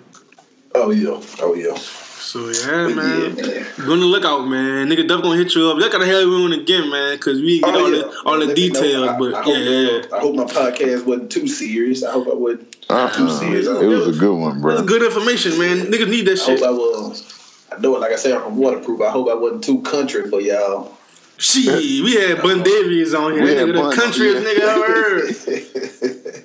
Oh yeah. Oh yeah. So yeah, But man. yeah, man. Go on the lookout, man. Nigga, Duff gonna hit you up. Look at the hell we on again, man, because we didn't get Oh, all yeah. the all the Let me details. I- but I yeah, hope, yeah, I hope my podcast wasn't too serious. I hope I wasn't Uh-uh. too serious. It was a good one, That's bro. good information, man. Niggas need that shit. I hope. I was. I know it. Like I said, I'm waterproof. I hope I wasn't too country for y'all. Shit, we had Bun Davies on here. We had nigga, the Bun, countryest yeah. nigga I ever heard.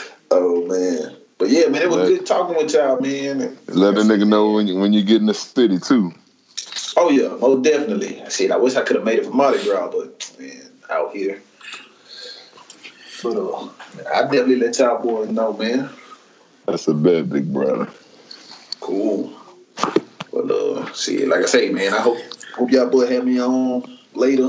oh man. But yeah, man, it was Let- good talking with y'all, man. Let a nigga know when you, when you get in the city too. Oh yeah, most definitely. I said I wish I could have made it for Mardi Gras, but man, out here. But uh, I definitely let y'all boys know, man. That's a bet, big brother. Cool. But uh, see, like I say, man, I hope hope y'all boy have me on later.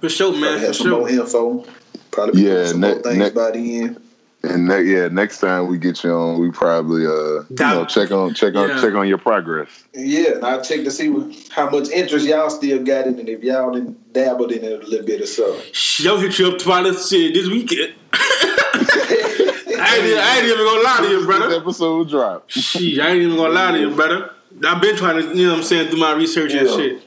For sure, Probably man. For have some more sure. info. Probably Yeah, yeah, some ne- more things ne- by the end. And ne- yeah, next time we get you on, we probably uh you Dab- know check on check on Yeah. check on your progress. Yeah, and I'll check to see how much interest y'all still got in it. If y'all didn't dabbled in it a little bit or so. Yo, hit you up twice shit this weekend. I ain't, even- I ain't even gonna lie to you, This brother. episode drop. Shit, I ain't even gonna lie to you, brother. I've been trying to, you know what I'm saying, do my research and shit.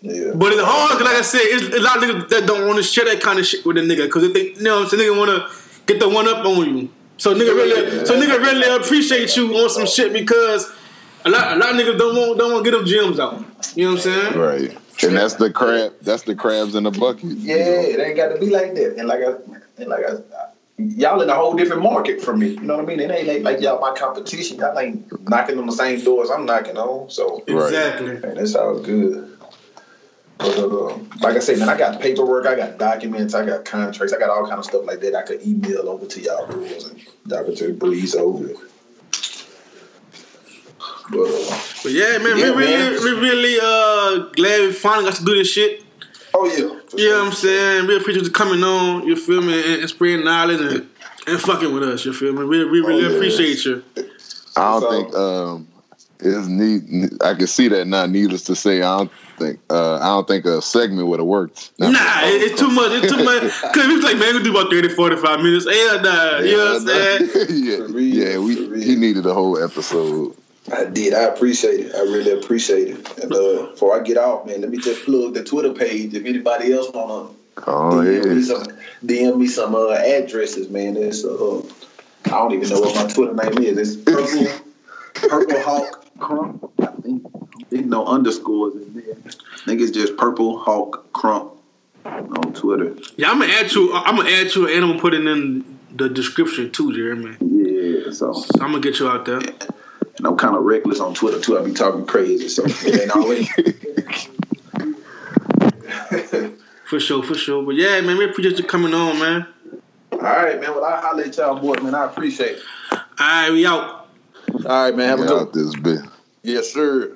Yeah. But it's hard, 'cause like I said, it's a lot of niggas that don't want to share that kind of shit with a nigga, because if they, you know what I'm saying, nigga want to get the one up on you. So nigga really, so nigga really appreciate you on some shit because a lot, a lot of niggas don't want, don't want to get them gems out. You know what I'm saying? Right. And that's the crab. That's the crabs in the bucket. Yeah, it ain't got to be like that. And like I, and like I, y'all in a whole different market from me. You know what I mean? It ain't like, like y'all my competition. Y'all ain't knocking on the same doors I'm knocking on. So Exactly. man, that's all good. But uh, like I said, man, I got paperwork, I got documents, I got contracts, I got all kind of stuff like that. I could email over to y'all rules and y'all could just breeze over it. But uh, But yeah, man, Yeah, we really, man. we really uh glad we finally got to do this shit. oh yeah, for You know sure. I'm saying? We appreciate you coming on, you feel me, and, and spreading knowledge and, and fucking with us, you feel me? We, we really Oh, yeah. appreciate you. I don't So- think um it's need. I can see that now. Needless to say, I don't think. Uh, I don't think a segment would have worked. Nah, it, it's too much. It's too much. Cause we was like, man, we do about 30, 45 minutes. Hell nah. You know what I'm saying? yeah, For yeah. We for he needed a whole episode. I did. I appreciate it. I really appreciate it. And uh, before I get off, man, let me just plug the Twitter page. If anybody else wanna Oh DM me some DM me some uh, addresses, man. It's uh, I don't even know what my Twitter name is. It's purple purple hawk crump. I think I think no underscores in there. I think it's just purple hawk crump on Twitter. Yeah, I'm gonna add you. Uh, I'm gonna add you, and I'm gonna put it in the description too, Jeremy. Yeah, so So I'm gonna get you out there. and I'm kind of reckless on Twitter too. I be talking crazy, so it ain't always. For sure, for sure. But yeah, man, we appreciate you coming on, man. All right, man. Well, I holler at y'all boys, man. I appreciate it. All right, we out. All right, man. Have a Get good. out this bit. Yes, sir.